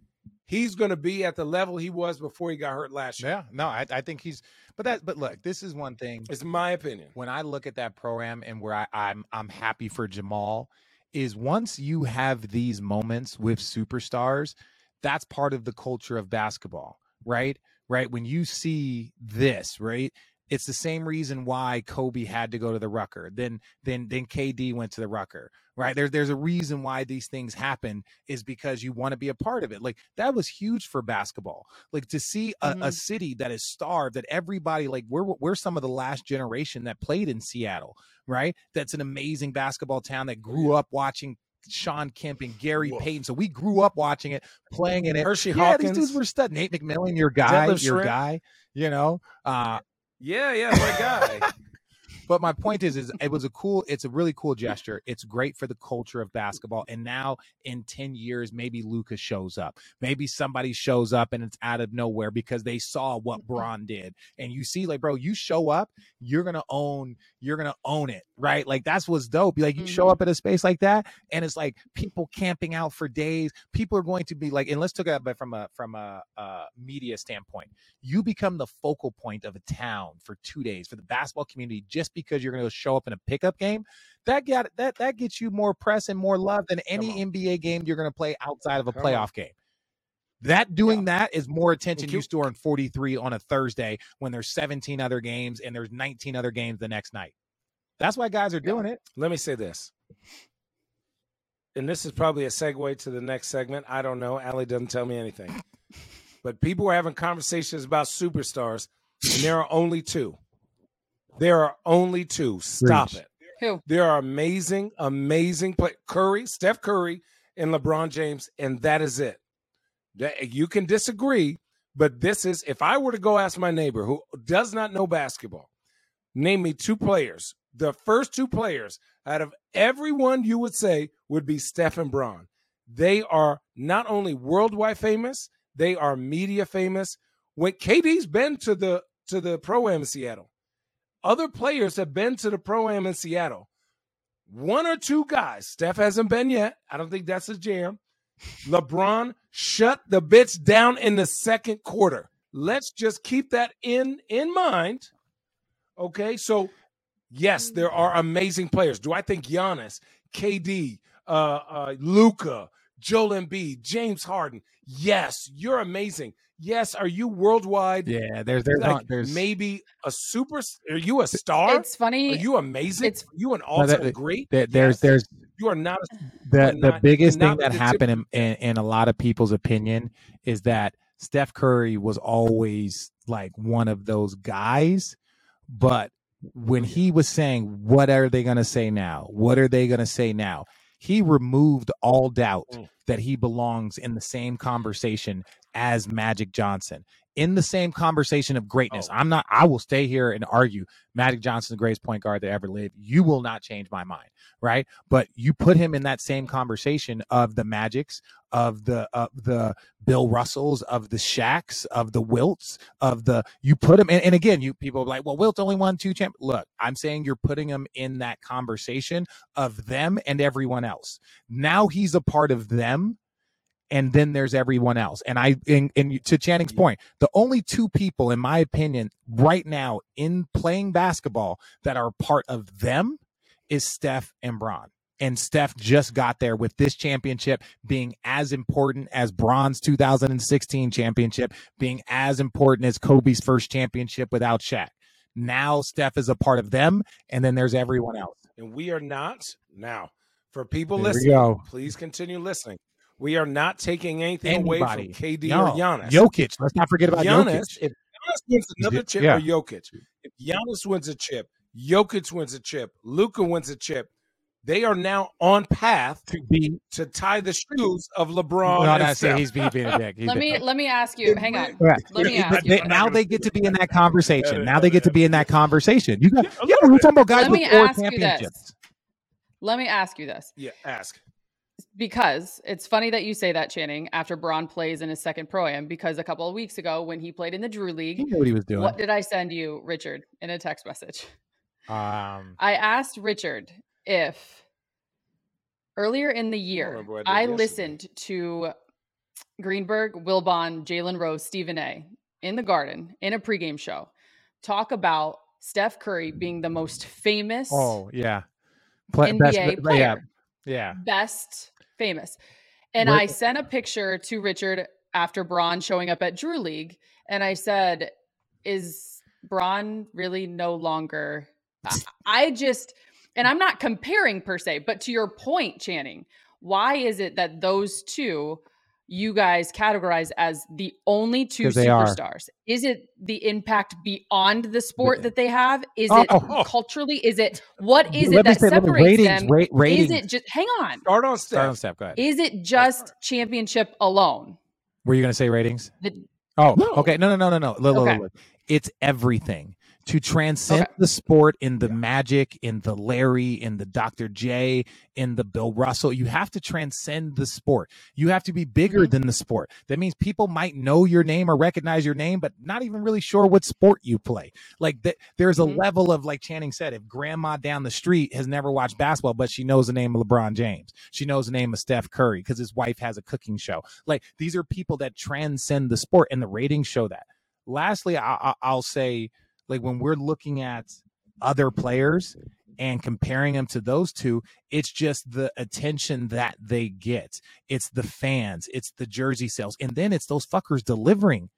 Speaker 3: he's going to be at the level he was before he got hurt last year.
Speaker 2: Yeah, no, I, I think he's. But that, but look, this is one thing.
Speaker 3: It's my opinion.
Speaker 2: when I look at that program and where I, I'm I'm happy for Jamal is once you have these moments with superstars, that's part of the culture of basketball, right? Right. When you see this, right? It's the same reason why Kobe had to go to the Rucker. Then then then KD went to the Rucker. Right. There, there's a reason why these things happen is because you want to be a part of it. Like that was huge for basketball. Like to see a, a
Speaker 1: Mhm.
Speaker 2: city that is starved, that everybody like we're we're some of the last generation that played in Seattle, right? That's an amazing basketball town that grew up watching Shawn Kemp and Gary
Speaker 3: Woof.
Speaker 2: Payton. So we grew up watching it, playing in it.
Speaker 3: Hersey
Speaker 2: Yeah, these dudes were stud. Nate McMillan, your guy,
Speaker 3: Detlef
Speaker 2: your
Speaker 3: Schrempf.
Speaker 2: guy. You know, uh,
Speaker 3: Yeah, yeah, my guy.
Speaker 2: but my point is, is it was a cool. It's a really cool gesture. It's great for the culture of basketball. And now in ten years, maybe Lucas shows up. Maybe somebody shows up and it's out of nowhere because they saw what mm-hmm. Bron did. And you see, like, bro, you show up, you're gonna own. You're gonna own it, right? Like that's what's dope. Like you show
Speaker 1: Mhm.
Speaker 2: up at a space like that, and it's like people camping out for days. People are going to be like, and let's talk about it from a from a, uh media standpoint. You become the focal point of a town for two days for the basketball community just because you're going to show up in a pickup game. That got that that gets you more press and more love than any. NBA game you're going to play outside of a
Speaker 3: Come on.
Speaker 2: playoff game. That doing that is more attention you
Speaker 3: store
Speaker 2: in 43 on a Thursday when there's 17 other games and there's 19 other games the next night. That's why guys are doing it.
Speaker 3: Let me say this. And this is probably a segue to the next segment. I don't know. Allie doesn't tell me anything. But people are having conversations about superstars, and there are only two. There are only two. Stop
Speaker 2: Preach.
Speaker 3: it.
Speaker 1: Who?
Speaker 3: There are amazing, amazing play Curry, Steph Curry, and LeBron James, and that is it. That you can disagree, but this is if I were to go ask my neighbor who does not know basketball, name me two players. The first two players out of everyone you would say would be Steph and Bron. They are not only worldwide famous, they are media famous. When KD's been to the to the pro am in Seattle, other players have been to the pro am in Seattle. One or two guys, Steph hasn't been yet. I don't think that's a jam. LeBron shut the bitch down in the second quarter. let's just keep that in in mind. Okay, so yes, there are amazing players. Do I think Giannis, KD, uh, uh, Luka, Joel Embiid, James Harden? Yes, you're amazing. Yes, are you worldwide?
Speaker 2: Yeah, there's there's
Speaker 3: like
Speaker 2: not, there's
Speaker 3: maybe a super. Are you a star?
Speaker 1: It's funny.
Speaker 3: Are you amazing?
Speaker 1: It's-
Speaker 3: are you an all-time
Speaker 2: that-
Speaker 3: great?
Speaker 2: there- there's
Speaker 3: Yes.
Speaker 2: there's
Speaker 3: you are not. A,
Speaker 2: the the
Speaker 3: not-
Speaker 2: biggest thing that happened in, in in a lot of people's opinion is that Steph Curry was always like one of those guys, but when he was saying, "What are they going to say now? What are they going to say now?" He removed all doubt
Speaker 3: Mm.
Speaker 2: that he belongs in the same conversation as Magic Johnson. In the same conversation of greatness.
Speaker 3: Oh.
Speaker 2: I'm not I will stay here and argue Magic Johnson's the greatest point guard that ever lived. You will not change my mind, right? But you put him in that same conversation of the Magics, of the of the Bill Russells, of the Shaqs, of the Wilts, of the you put him and, and again, you people are like, well, Wilt only won two champ. Look, I'm saying you're putting him in that conversation of them and everyone else. Now he's a part of them. And then there's everyone else. And I, and, and to Channing's point, the only two people, in my opinion, right now in playing basketball that are part of them is Steph and Bron. And Steph just got there with this championship being as important as Bron's 2016 championship, being as important as Kobe's first championship without Shaq. Now Steph is a part of them, and then there's everyone else.
Speaker 3: and we are not now. For people
Speaker 2: There
Speaker 3: listening, please continue listening. We are not taking anything away from KD
Speaker 2: No,
Speaker 3: or Giannis.
Speaker 2: Jokic. Let's not forget about
Speaker 3: Giannis,
Speaker 2: Jokic.
Speaker 3: if Giannis wins another chip
Speaker 2: Yeah.
Speaker 3: or Jokic, if Giannis wins a chip, Jokic wins a chip, Luka wins a chip, they are now on path
Speaker 2: To be
Speaker 3: to tie the shoes of LeBron.
Speaker 2: no,
Speaker 3: and
Speaker 2: that's
Speaker 3: Steph.
Speaker 2: he's being a dick. He's
Speaker 1: let
Speaker 2: being-
Speaker 1: me let me ask you. Hang on.
Speaker 2: Yeah.
Speaker 1: Let me
Speaker 2: But
Speaker 1: ask
Speaker 2: they-
Speaker 1: you.
Speaker 2: now they get to be in that conversation. Now they get to be in that conversation. You got
Speaker 3: Yeah, a
Speaker 2: yeah,
Speaker 3: little
Speaker 2: we're talking about guys
Speaker 1: Let
Speaker 2: with
Speaker 1: me
Speaker 2: four
Speaker 1: ask you this.
Speaker 2: championships.
Speaker 1: Let me ask you this.
Speaker 3: Yeah, ask.
Speaker 1: Because it's funny that you say that, Channing, after Bron plays in his second pro am, because a couple of weeks ago when he played in the Drew
Speaker 2: He
Speaker 1: League,
Speaker 2: knew what he was doing.
Speaker 1: what did I send you, Richard, in a text message?
Speaker 2: Um,
Speaker 1: I asked Richard if earlier in the year
Speaker 3: I
Speaker 1: I listened to Greenberg, Wilbon, Jalen Rose, Stephen A. in the garden in a pregame show talk about Steph Curry being the most famous
Speaker 2: oh yeah, Play,
Speaker 1: NBA
Speaker 2: best,
Speaker 1: player.
Speaker 2: yeah.
Speaker 1: Best famous. And I sent a picture to Richard after Bron showing up at Drew League, and I said, "Is Bron really no longer?" I just, and I'm not comparing per se, but to your point, Channing, why is it that those two? You guys categorize as the only two
Speaker 2: 'Cause they are.
Speaker 1: superstars. Is it the impact beyond the sport that they have? Is
Speaker 2: Oh,
Speaker 1: it
Speaker 3: oh.
Speaker 1: culturally? Is it what is
Speaker 2: Let
Speaker 1: it that
Speaker 2: say,
Speaker 1: separates
Speaker 2: ratings,
Speaker 1: them?
Speaker 2: ra- ratings.
Speaker 1: Is it just hang on?
Speaker 3: Start on
Speaker 2: Start on
Speaker 3: Steph.
Speaker 2: step. Go ahead.
Speaker 1: Is it just championship alone?
Speaker 2: Were you going to say ratings?
Speaker 1: The,
Speaker 2: Oh,
Speaker 3: No.
Speaker 2: okay. No, no, no, no, no. Look, look,
Speaker 1: Okay.
Speaker 2: look. It's everything. To transcend
Speaker 1: Okay.
Speaker 2: the sport in the Magic, in the Larry, in the Dr. J, in the Bill Russell, you have to transcend the sport. You have to be bigger
Speaker 1: Mhm.
Speaker 2: than the sport. That means people might know your name or recognize your name, but not even really sure what sport you play. Like that, there's a
Speaker 1: Mhm.
Speaker 2: level of like Channing said, if grandma down the street has never watched basketball, but she knows the name of LeBron James, she knows the name of Steph Curry because his wife has a cooking show. Like these are people that transcend the sport, and the ratings show that. Lastly, I, I, I'll say, like when we're looking at other players and comparing them to those two, it's just the attention that they get. It's the fans, it's the jersey sales, and then it's those fuckers delivering.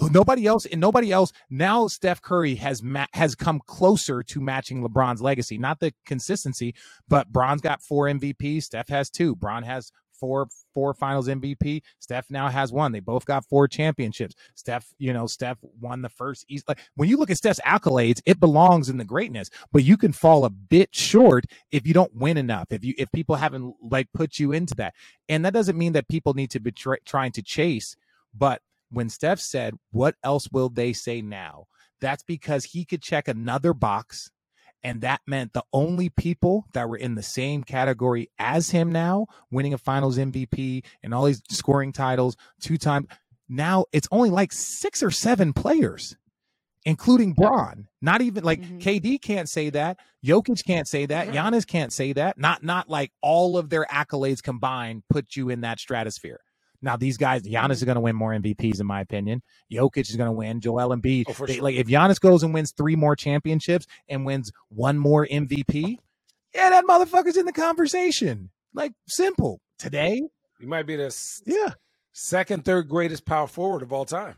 Speaker 2: Nobody else, and nobody else. Now Steph Curry has ma- has come closer to matching LeBron's legacy. Not the consistency, but Bron's got four MVPs. Steph has two. Bron has four four Finals MVP. Steph now has one. They both got four championships. Steph, you know, Steph won the first. East. Like when you look at Steph's accolades, it belongs in the greatness. But you can fall a bit short if you don't win enough. If you if people haven't like put you into that, and that doesn't mean that people need to be try, trying to chase. But when Steph said, "What else will they say now?" That's because he could check another box and that meant the only people that were in the same category as him now, winning a finals MVP and all these scoring titles, two time. Now it's only like six or seven players, including Bron. Not even like
Speaker 1: Mhm.
Speaker 2: KD can't say that. Jokic can't say that. Giannis can't say that. Not not like all of their accolades combined put you in that stratosphere. Now these guys, Giannis
Speaker 1: Mhm.
Speaker 2: is going to win more MVPs in my opinion. Jokic is going to win. Joel Embiid.
Speaker 3: Oh,
Speaker 2: They-
Speaker 3: sure.
Speaker 2: Like if Giannis goes and wins three more championships and wins one more MVP, yeah, that motherfucker's in the conversation. Like simple. Today,
Speaker 3: He might be the
Speaker 2: yeah.
Speaker 3: second, third greatest power forward of all time.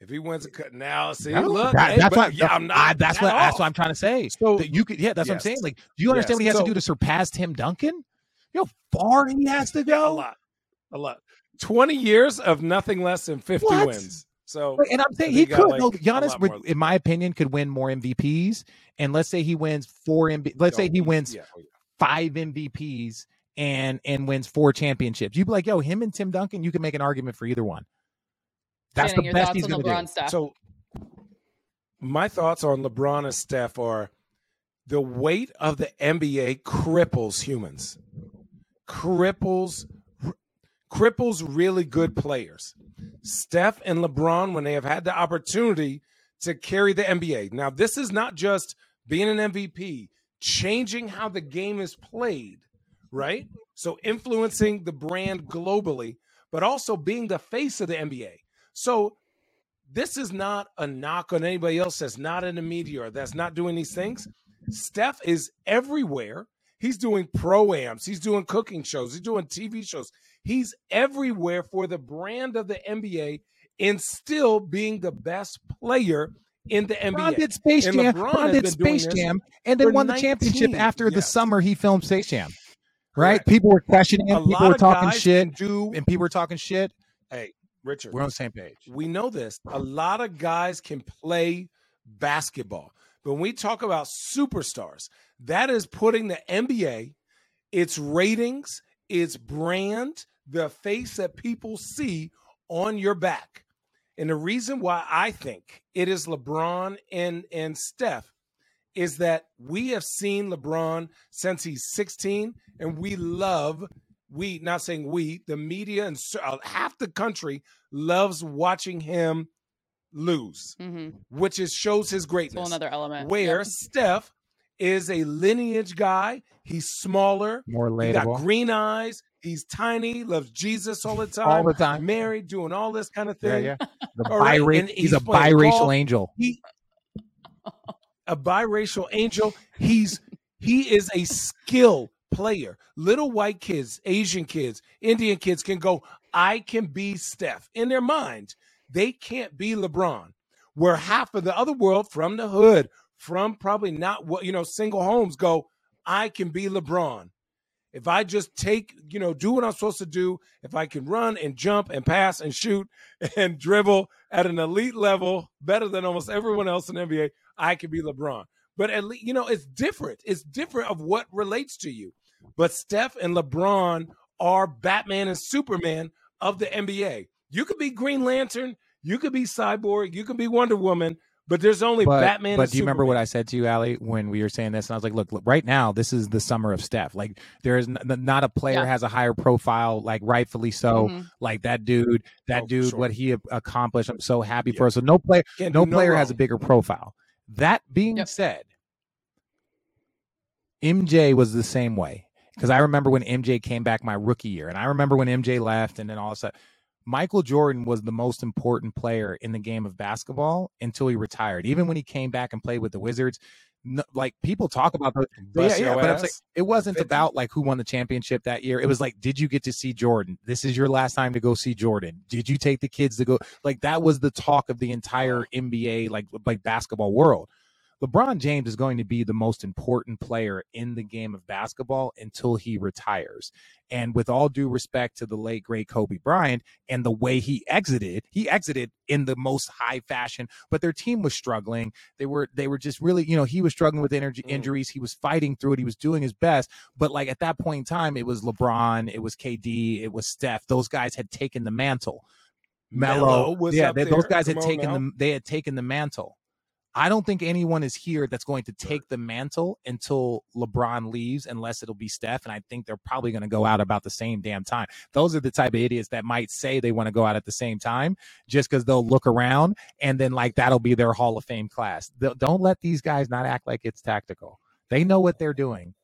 Speaker 3: If he wins a cut now, see,
Speaker 2: No,
Speaker 3: look,
Speaker 2: that-
Speaker 3: hey,
Speaker 2: that's what
Speaker 3: yeah, I'm not.
Speaker 2: I- that's
Speaker 3: that
Speaker 2: what that's what I'm trying to say.
Speaker 3: So
Speaker 2: That you could, yeah, that's what I'm saying. Like, do you understand
Speaker 3: Yes.
Speaker 2: what he has
Speaker 3: So-
Speaker 2: to do to surpass Tim Duncan? You know, far he has to go.
Speaker 3: a lot, a lot. Twenty years of nothing less than fifty
Speaker 2: What?
Speaker 3: wins. So
Speaker 2: And I'm saying he
Speaker 3: he
Speaker 2: could.
Speaker 3: like,
Speaker 2: no, Giannis, would, in my opinion, could win more MVPs. And let's say he wins four MV. Let's say
Speaker 3: oh,
Speaker 2: he wins
Speaker 3: Yeah, oh, yeah.
Speaker 2: five MVPs and and wins four championships. You'd be like, yo, him and Tim Duncan, you can make an argument for either one. That's
Speaker 1: Shannon,
Speaker 2: the best he's
Speaker 1: on
Speaker 2: going to do.
Speaker 1: stuff.
Speaker 3: So my thoughts on LeBron and Steph are the weight of the NBA cripples humans. Cripples cripples really good players. Steph and LeBron when they have had the opportunity to carry the NBA. Now this is not just being an MVP, changing how the game is played, right? So influencing the brand globally, but also being the face of the NBA. So this is not a knock on anybody else that's not in the media or that's not doing these things. Steph is everywhere. He's doing pro-ams, he's doing cooking shows, he's doing TV shows. He's everywhere for the brand of the NBA and still being the best player in the
Speaker 2: LeBron
Speaker 3: NBA.
Speaker 2: did Space
Speaker 3: And
Speaker 2: Jam.
Speaker 3: LeBron
Speaker 2: LeBron did Space Jam and then won the championship
Speaker 3: 19,
Speaker 2: after the summer he filmed Space Jam. Right?
Speaker 3: Correct.
Speaker 2: People were questioning him.
Speaker 3: A
Speaker 2: People were talking shit.
Speaker 3: do
Speaker 2: And people were talking shit.
Speaker 3: hey, Richard.
Speaker 2: We're on the same page.
Speaker 3: we know this. A lot of guys can play basketball. But when we talk about superstars, that is putting the NBA, its ratings, its brand, the face that people see on your back. And the reason why I think it is LeBron and, and Steph is that we have seen LeBron since he's 16, and we love, we, not saying we, the media and uh, half the country loves watching him lose,
Speaker 1: hmm
Speaker 3: which is shows his greatness.
Speaker 1: whole another element.
Speaker 3: Where
Speaker 1: Yep.
Speaker 3: Steph is a lineage guy. He's smaller.
Speaker 2: More
Speaker 3: He got green eyes. He's tiny. Loves Jesus all the time.
Speaker 2: All the time.
Speaker 3: Married, doing all this kind of thing.
Speaker 2: yeah. yeah. The
Speaker 3: All right,
Speaker 2: he's,
Speaker 3: he's
Speaker 2: a biracial angel.
Speaker 3: He a biracial angel. He's he is a skill player. Little white kids, Asian kids, Indian kids can go, I can be Steph. In their mind, they can't be LeBron. Where half of the other world from the hood, from probably not what you know, single homes go, I can be LeBron. If I just take, you know, do what I'm supposed to do, if I can run and jump and pass and shoot and dribble at an elite level, better than almost everyone else in NBA, I can be LeBron. But at least, you know, it's different. It's different of what relates to you. But Steph and LeBron are Batman and Superman of the NBA. You could be Green Lantern, you could be Cyborg, you could be Wonder Woman, but there's only
Speaker 2: But,
Speaker 3: Batman
Speaker 2: but
Speaker 3: and
Speaker 2: do you remember what I said to you, Ali, when we were saying this? And I was like, look, look, right now, this is the summer of Steph. Like, there is n- not a player
Speaker 1: Yeah.
Speaker 2: has a higher profile, like, rightfully so.
Speaker 1: Mhm.
Speaker 2: Like, that dude, that
Speaker 3: Oh,
Speaker 2: dude,
Speaker 3: sure.
Speaker 2: what he accomplished, I'm so happy
Speaker 3: Yeah.
Speaker 2: for. So, no player,
Speaker 3: Can't
Speaker 2: no
Speaker 3: do
Speaker 2: player has a bigger profile. That being
Speaker 1: Yep.
Speaker 2: said, MJ was the same way because I remember when MJ came back my rookie year, and I remember when MJ left, and then all of a sudden, Michael Jordan was the most important player in the game of basketball until he retired. Even when he came back and played with the Wizards, no, like people talk about the yeah, yeah, but I'm it wasn't
Speaker 3: 50.
Speaker 2: about like who won the championship that year. It was like, did you get to see Jordan? This is your last time to go see Jordan. Did you take the kids to go? Like that was the talk of the entire NBA, like like basketball world. LeBron James is going to be the most important player in the game of basketball until he retires. And with all due respect to the late great Kobe Bryant and the way he exited, he exited in the most high fashion, but their team was struggling. They were they were just really, you know, he was struggling with energy
Speaker 3: Mm.
Speaker 2: injuries. He was fighting through it. He was doing his best, but like at that point in time, it was LeBron, it was KD, it was Steph. Those guys had taken the mantle.
Speaker 3: Melo
Speaker 2: Mello, yeah, they- those guys had
Speaker 3: Come on
Speaker 2: taken
Speaker 3: now.
Speaker 2: the they had taken the mantle. I don't think anyone is here that's going to take the mantle until LeBron leaves, unless it'll be Steph. And I think they're probably going to go out about the same damn time. Those are the type of idiots that might say they want to go out at the same time just because they'll look around and then, like, that'll be their Hall of Fame class. Th- Don't let these guys not act like it's tactical. They know what they're doing.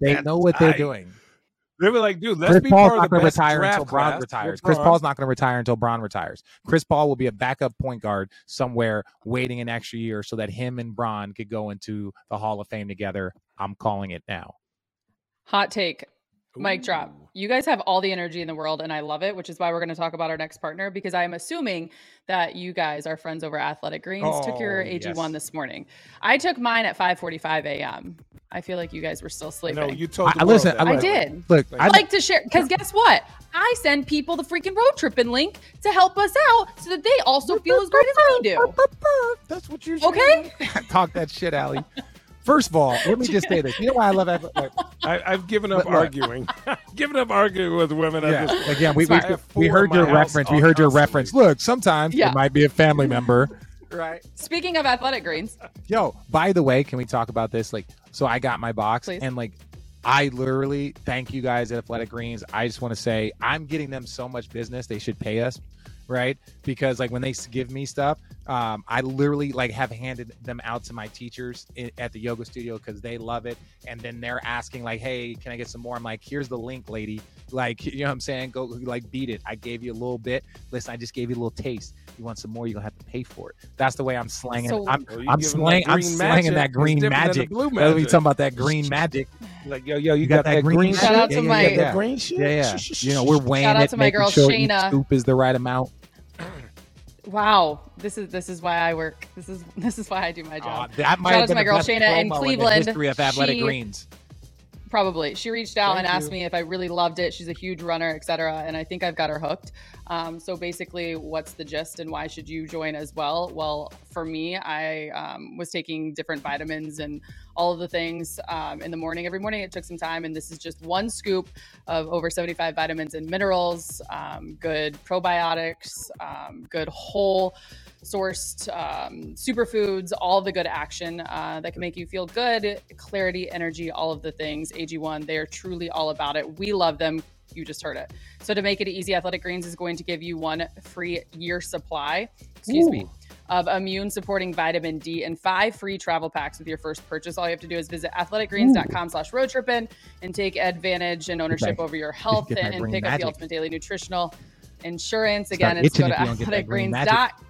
Speaker 2: They know what they're
Speaker 3: I-
Speaker 2: doing.
Speaker 3: They were like, dude, let's
Speaker 2: Chris
Speaker 3: be
Speaker 2: Paul's
Speaker 3: part of
Speaker 2: not
Speaker 3: the
Speaker 2: going to
Speaker 3: best
Speaker 2: retire
Speaker 3: draft
Speaker 2: until Bron
Speaker 3: class.
Speaker 2: retires. Chris
Speaker 3: Bron.
Speaker 2: Paul's not going to retire until Bron retires. Chris Paul will be a backup point guard somewhere, waiting an extra year so that him and Bron could go into the Hall of Fame together. I'm calling it now.
Speaker 1: Hot take. Mic drop. You guys have all the energy in the world, and I love it, which is why we're going to talk about our next partner because I am assuming that you guys, our friends over Athletic Greens, took your
Speaker 2: Oh,
Speaker 1: AG1
Speaker 2: yes.
Speaker 1: this morning. I took mine at 5:45 a.m. I feel like you guys were still sleeping.
Speaker 3: No, you told
Speaker 2: I-
Speaker 3: the
Speaker 2: I
Speaker 3: world
Speaker 2: listen, I
Speaker 1: I
Speaker 3: by the way.
Speaker 1: did.
Speaker 2: Look, I
Speaker 1: I like to share because guess what? I send people the freaking road tripping link to help us out so that they also feel as great as we do.
Speaker 2: That's what you're saying.
Speaker 1: Okay?
Speaker 2: Talk that shit, Allie. First of all, let me just say this. You know why I love Athletic? Like,
Speaker 3: I, I've given up
Speaker 2: Look, look.
Speaker 3: arguing. given up arguing with women.
Speaker 2: yeah,
Speaker 3: point.
Speaker 2: again, we, we, we heard your reference. We heard your reference. Look, sometimes
Speaker 1: Yeah.
Speaker 2: it might be a family member. Right.
Speaker 1: Speaking of Athletic Greens,
Speaker 2: Yo, by the way, can we talk about this? Like, so I got my box
Speaker 1: Please.
Speaker 2: and like I literally thank you guys at Athletic Greens. I just want to say I'm getting them so much business. They should pay us, right? Because like when they give me stuff, um, I literally like have handed them out to my teachers i- at the yoga studio because they love it. And then they're asking like, "Hey, can I get some more?" I'm like, "Here's the link, lady. Like, you know what I'm saying? Go like beat it. I gave you a little bit. Listen, I just gave you a little taste. You want some more? You're gonna have to pay for it. That's the way I'm slanging.
Speaker 1: So-
Speaker 2: I'm
Speaker 3: Well,
Speaker 2: I'm
Speaker 3: give 'em
Speaker 2: slang,
Speaker 3: that
Speaker 2: I'm
Speaker 3: green
Speaker 2: slanging
Speaker 3: magic.
Speaker 2: that green
Speaker 3: different than
Speaker 2: magic.
Speaker 3: blue
Speaker 2: Let me
Speaker 3: magic.
Speaker 2: talking about that green magic.
Speaker 3: Like, yo, yo, you,
Speaker 2: You
Speaker 3: got,
Speaker 2: got that green
Speaker 1: Shout out to
Speaker 2: shit?
Speaker 1: my-
Speaker 2: yeah, yeah.
Speaker 3: green shit?
Speaker 2: Yeah, yeah. You know, we're weighing
Speaker 1: Shout out
Speaker 2: it,
Speaker 1: to my
Speaker 2: making
Speaker 1: girl,
Speaker 2: sure each
Speaker 1: Shayna.
Speaker 2: scoop is the right amount.
Speaker 1: Wow, this is this is why I work. This is this is why I do my
Speaker 2: Aw,
Speaker 1: job.
Speaker 2: that might
Speaker 1: Shout
Speaker 2: have been
Speaker 1: my
Speaker 2: the
Speaker 1: girl
Speaker 2: best
Speaker 1: Shayna in Cleveland.
Speaker 2: the history of Athletic
Speaker 1: She-
Speaker 2: Greens.
Speaker 1: Probably. She reached out
Speaker 2: Thank
Speaker 1: and asked
Speaker 2: you.
Speaker 1: me if I really loved it. She's a huge runner, etc. And I think I've got her hooked. Um, so basically, what's the gist and why should you join as well? Well, for me, I um, was taking different vitamins and all of the things um, in the morning. Every morning, it took some time, and this is just one scoop of over 75 vitamins and minerals, um, good probiotics, um, good whole sourced um, superfoods, all the good action uh, that can make you feel good, clarity, energy, all of the things. AG1, they are truly all about it. We love them. You just heard it. So to make it easy, Athletic Greens is going to give you one free year supply. Excuse me. Of immune supporting vitamin D and five free travel packs with your first purchase. All you have to do is visit athleticgreens.com slash road tripping and take advantage and ownership over your health and, and pick up the ultimate daily nutritional insurance.
Speaker 2: Start
Speaker 1: Again, it's go to
Speaker 2: if you don't get that green magic.
Speaker 1: athleticgreens.com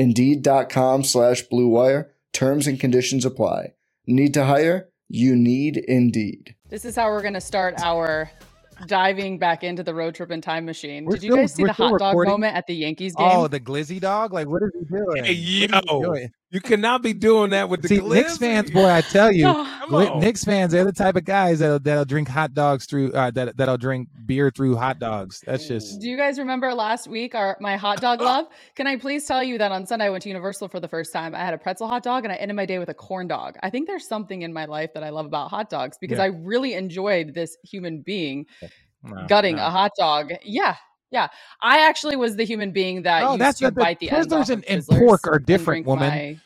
Speaker 4: Indeed.com slash BlueWire. Terms and conditions apply. Need to hire? You need Indeed.
Speaker 1: This is how we're going to start our diving back into the Road Trippin' Time Machine.
Speaker 2: We're
Speaker 1: Did you
Speaker 2: still-
Speaker 1: guys see the
Speaker 2: still
Speaker 1: hot dog
Speaker 2: recording?
Speaker 1: moment at the Yankees oh, game?
Speaker 2: Oh, the glizzy dog! Like, what is he doing?
Speaker 3: Hey,
Speaker 2: What is he
Speaker 3: yo.
Speaker 2: doing?
Speaker 3: You cannot be doing that with the
Speaker 2: See,
Speaker 3: glizzy.
Speaker 2: Knicks fans, boy, I tell you,
Speaker 1: Oh,
Speaker 3: Come
Speaker 2: Li-
Speaker 3: on.
Speaker 2: Knicks fans, they're the type of guys that'll, that'll drink hot dogs through uh, that that'll drink beer through hot dogs. That's just
Speaker 1: Do you guys remember last week our my hot dog love? Can I please tell you that on Sunday I went to Universal for the first time. I had a pretzel hot dog and I ended my day with a corn dog. I think there's something in my life that I love about hot dogs because
Speaker 2: Yeah.
Speaker 1: I really enjoyed this human being
Speaker 2: no,
Speaker 1: gutting
Speaker 2: no.
Speaker 1: a hot dog. Yeah. Yeah. I actually was the human being that
Speaker 2: Oh,
Speaker 1: used
Speaker 2: that's
Speaker 1: to
Speaker 2: the-
Speaker 1: bite the ends
Speaker 2: Twizzlers
Speaker 1: off of
Speaker 2: and- and pork are different,
Speaker 1: drink
Speaker 2: woman.
Speaker 1: my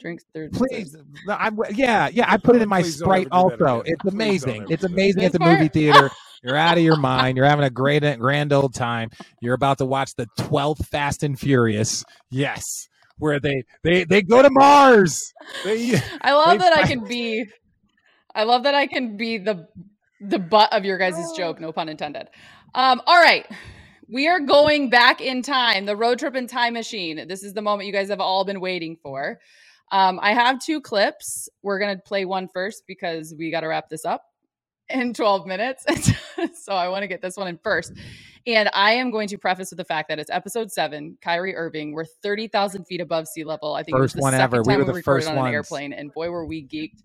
Speaker 1: Drinks through
Speaker 2: Please, I'm, yeah, yeah. I put it in my
Speaker 3: Please
Speaker 2: Sprite
Speaker 3: ever do that
Speaker 2: also. It's amazing. It's amazing at the movie theater. You're out of your mind. You're having a great, grand old time. You're about to watch the 12th Fast and Furious. Yes, where they they they go to Mars. They,
Speaker 1: I love
Speaker 2: They
Speaker 1: that I can be I love that I can be the the butt of your guys' joke, no pun intended. Um, all right. We are going back in time, the Road Trippin' Time Machine. This is the moment you guys have all been waiting for. Um, I have two clips. We're gonna play one first because we gotta wrap this up in 12 minutes. so I want to get this one in first. And I am going to preface with the fact that it's episode seven, Kyrie Irving. We're 30,000 feet above sea level. I think
Speaker 2: First
Speaker 1: it was the
Speaker 2: one ever. We were
Speaker 1: we
Speaker 2: the
Speaker 1: recorded
Speaker 2: first
Speaker 1: on an airplane. And boy, were we geeked.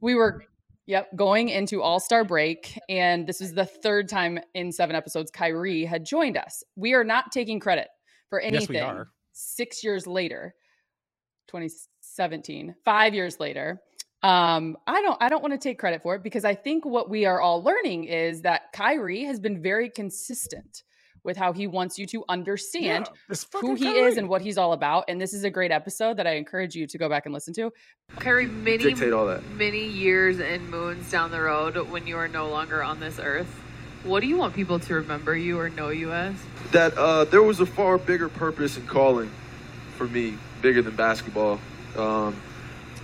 Speaker 1: We were, yep, going into All Star break. And this is the third time in seven episodes Kyrie had joined us. We are not taking credit for
Speaker 2: Yes,
Speaker 1: anything
Speaker 2: we are.
Speaker 1: six years later 2017 five years later um i don't i don't want to take credit for it because i think what we are all learning is that kyrie has been very consistent with how he wants you to understand
Speaker 3: Yeah,
Speaker 1: who he
Speaker 3: Kyrie.
Speaker 1: is and what he's all about and this is a great episode that i encourage you to go back and listen to
Speaker 5: Kyrie, many,
Speaker 6: Dictate all that.
Speaker 5: many years and moons down the road when you are no longer on this earth, what do you want people to remember you or know you as?
Speaker 6: That uh, there was a far bigger purpose and calling for me, bigger than basketball. Um,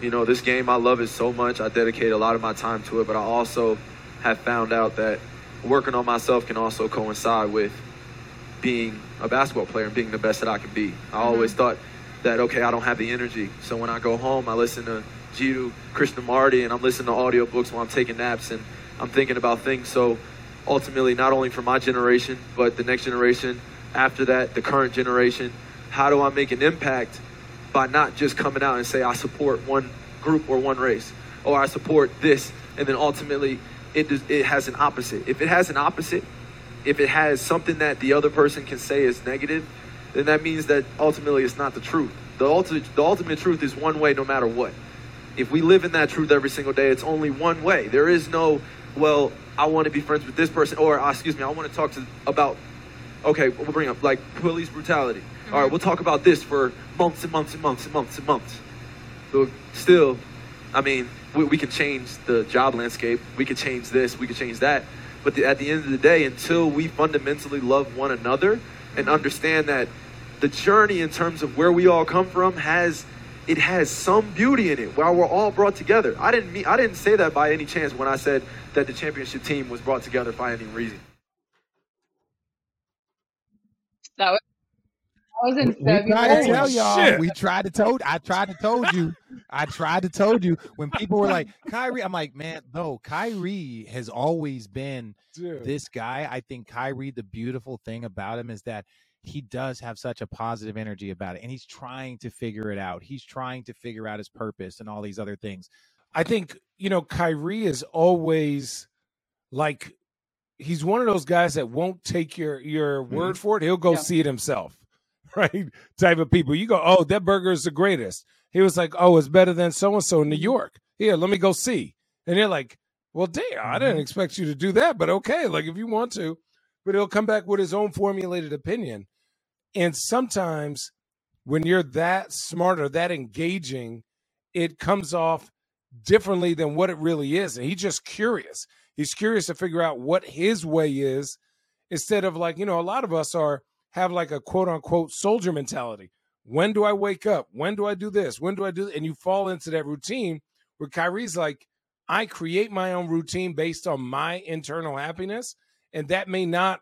Speaker 6: you know, this game, I love it so much. I dedicate a lot of my time to it, but I also have found out that working on myself can also coincide with being a basketball player and being the best that I can be. I mm-hmm. always thought that, okay, I don't have the energy. So when I go home, I listen to Jiddu, Krishnamurti, and I'm listening to audiobooks while I'm taking naps and I'm thinking about things. So ultimately, not only for my generation, but the next generation, after that, the current generation, how do I make an impact by not just coming out and say I support one group or one race, or I support this, and then ultimately it does, it has an opposite. If it has an opposite, if it has something that the other person can say is negative, then that means that ultimately it's not the truth. The ultimate, the ultimate truth is one way no matter what. If we live in that truth every single day, it's only one way. There is no, well, I want to be friends with this person, or uh, excuse me, I want to talk to about, okay, we'll bring up like police brutality. All right, we'll talk about this for months and months and months and months and months. So still, I mean, we, we can change the job landscape. We could change this. We could change that. But the, at the end of the day, until we fundamentally love one another and understand that the journey in terms of where we all come from has it has some beauty in it while we're all brought together. I didn't mean I didn't say that by any chance when I said that the championship team was brought together by any reason.
Speaker 1: that was, that was in
Speaker 2: We tried to tell y'all.
Speaker 3: shit.
Speaker 2: We tried to told. I tried to told you. I tried to told you when people were like Kyrie. I'm like, man, no. Kyrie has always been
Speaker 3: Dude.
Speaker 2: this guy. I think Kyrie. The beautiful thing about him is that he does have such a positive energy about it, and he's trying to figure it out. He's trying to figure out his purpose and all these other things.
Speaker 3: I think you know Kyrie is always like he's one of those guys that won't take your your mm-hmm. word for it. He'll go
Speaker 1: Yeah.
Speaker 3: see it himself, right? Type of people. You go, oh, that burger is the greatest. He was like, oh, it's better than so and so in New York. Here, let me go see. And they're like, well, damn, I didn't
Speaker 2: Mhm.
Speaker 3: expect you to do that, but okay, like if you want to, but he'll come back with his own formulated opinion. And sometimes when you're that smart or that engaging, it comes off differently than what it really is. And he's just curious. He's curious to figure out what his way is instead of like, you know, a lot of us are have like a quote unquote soldier mentality. When do I wake up? When do I do this? When do I do and you fall into that routine where Kyrie's like, I create my own routine based on my internal happiness. And that may not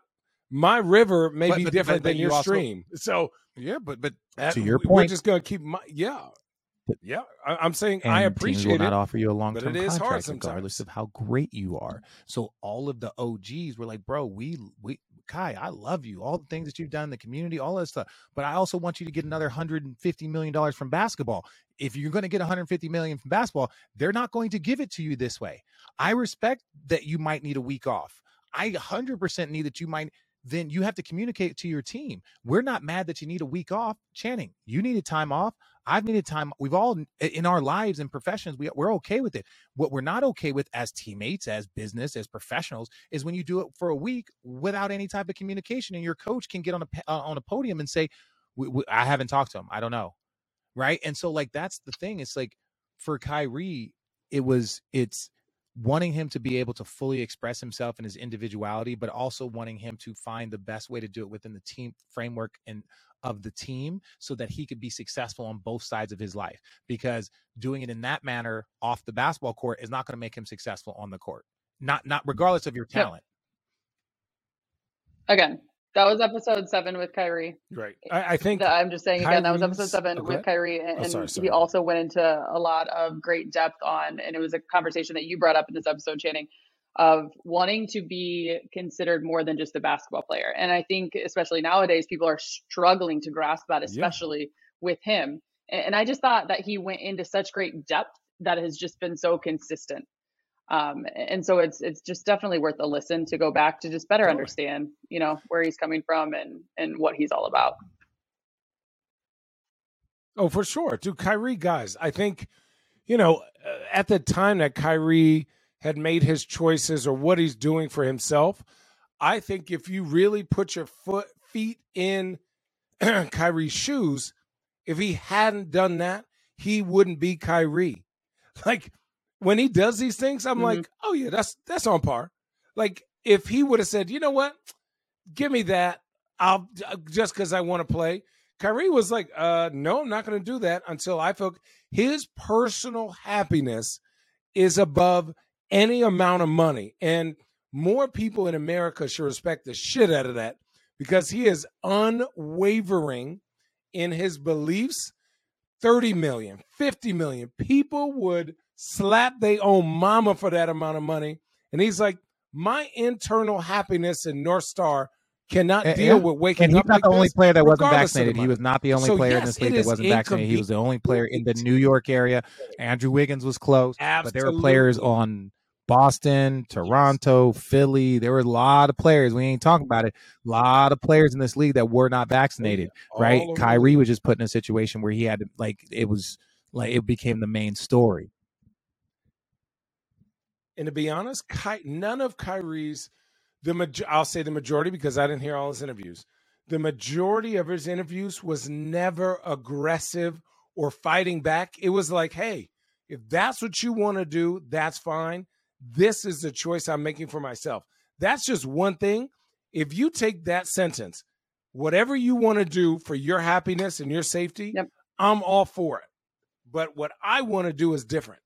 Speaker 3: my river may
Speaker 2: But-
Speaker 3: be
Speaker 2: but-
Speaker 3: different
Speaker 2: but-
Speaker 3: than
Speaker 2: you
Speaker 3: your
Speaker 2: also-
Speaker 3: stream. So
Speaker 2: Yeah, but but
Speaker 3: that-
Speaker 2: to your
Speaker 3: we- we're just gonna keep my yeah. Yeah. I, I'm saying I
Speaker 2: and teams will
Speaker 3: appreciate
Speaker 2: not offer you a long term
Speaker 3: it is hard
Speaker 2: contract regardless of how great you are. So all of the OGs were like, bro, we we Kai, I love you. All the things that you've done the community, all that stuff. But I also want you to get another hundred and fifty million dollars from basketball. If you're going to get 150 million from basketball, they're not going to give it to you this way. I respect that you might need a week off. I 100% need that you might then you have to communicate to your team. We're not mad that you need a week off. Channing, you needed time off. I've needed time. We've all in our lives and professions, we, we're okay with it. What we're not okay with as teammates, as business, as professionals, is when you do it for a week without any type of communication, and your coach can get on a uh, on a podium and say, "I haven't talked to him. I don't know." Right? And so, like, that's the thing. It's like for Kyrie, it was it's wanting him to be able to fully express himself in his individuality, but also wanting him to find the best way to do it within the team framework and of the team so that he could be successful on both sides of his life. Because doing it in that manner off the basketball court is not going to make him successful on the court. Not not mm-hmm. regardless of your
Speaker 1: Yep.
Speaker 2: talent.
Speaker 1: again that was episode seven with kyrie
Speaker 3: Right. Eh, I, I think
Speaker 1: That- I'm just saying again, that was episode
Speaker 3: seven
Speaker 1: seven
Speaker 3: oh,
Speaker 1: with. Kyrie, and,
Speaker 3: Oh, sorry, sorry.
Speaker 1: he also went into a lot of great depth on, and it was a conversation that you brought up in this episode, Channing, of wanting to be considered more than just a basketball player. And I think, especially nowadays, people are struggling to grasp that, especially yeah. with him. And I just thought that he went into such great depth that has just been so consistent. Um, and so it's it's just definitely worth a listen to go back to just better understand, you know, where he's coming from and and what he's all about.
Speaker 3: Oh, for sure, dude. Kyrie, guys, I think, you know, uh, at the time that Kyrie had made his choices or what he's doing for himself, I think if you really put your foot feet in Kyrie's shoes, if he hadn't done that, he wouldn't be Kyrie. Like when he does these things, I'm mm-hmm. like, oh yeah, that's that's on par. Like if he would have said, you know what, give me that, I'll uh, just because I want to play. Kyrie was like, uh, no, I'm not going to do that until I feel his personal happiness is above any amount of money. And more people in America should respect the shit out of that because he is unwavering in his beliefs. 30 million, 50 million people would slap their own mama for that amount of money. And he's like, my internal happiness and North Star cannot deal yeah. with waking
Speaker 2: and
Speaker 3: he's
Speaker 2: not
Speaker 3: like
Speaker 2: the only player that wasn't vaccinated. He was not the only
Speaker 3: so
Speaker 2: player
Speaker 3: yes,
Speaker 2: in this league that wasn't vaccinated. He was the only player in the New York area. Andrew Wiggins was close,
Speaker 3: Absolutely.
Speaker 2: but there were players on Boston, Toronto, Philly. There were a lot of players. We ain't talking about it. A lot of players in this league that were not vaccinated. Oh, yeah. Right? Kyrie was just put in a situation where he had to like it was like it became the main story.
Speaker 3: And to be honest, Ky- none of Kyrie's the I'll say the majority because I didn't hear all his interviews. The majority of his interviews was never aggressive or fighting back. It was like, hey, if that's what you want to do, that's fine. This is the choice I'm making for myself. That's just one thing. If you take that sentence, whatever you want to do for your happiness and your safety, yep. I'm all for it. But what I want to do is different.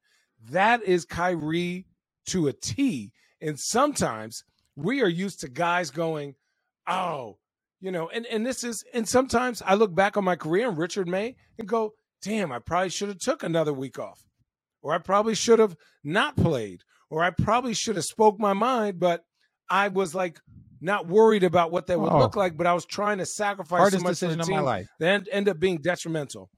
Speaker 3: That is Kyrie to a T. And sometimes we are used to guys going, oh, you know, and, and this is, and sometimes I look back on my career and Richard May and go, damn, I probably should have took another week off, or I probably should have not played, or I probably should have spoke my mind, but I was like not worried about what that would oh. look like, but I was trying to sacrifice
Speaker 2: Hardest
Speaker 3: so much
Speaker 2: decision
Speaker 3: of my
Speaker 2: life.
Speaker 3: That end up being detrimental.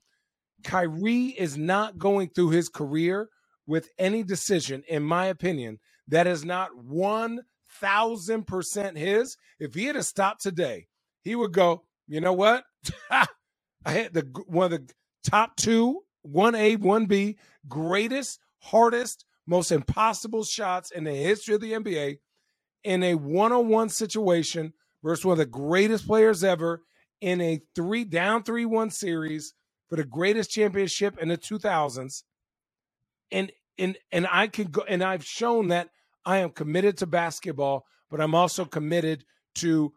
Speaker 3: Kyrie is not going through his career with any decision, in my opinion, that is not one thousand percent his. If he had to stop today, he would go, you know what? I hit the one of the top two, one A, one B, greatest, hardest, most impossible shots in the history of the NBA in a one-on-one situation versus one of the greatest players ever in a three down three one series for the greatest championship in the 2000s and and and I can go and I've shown that I am committed to basketball, but I'm also committed to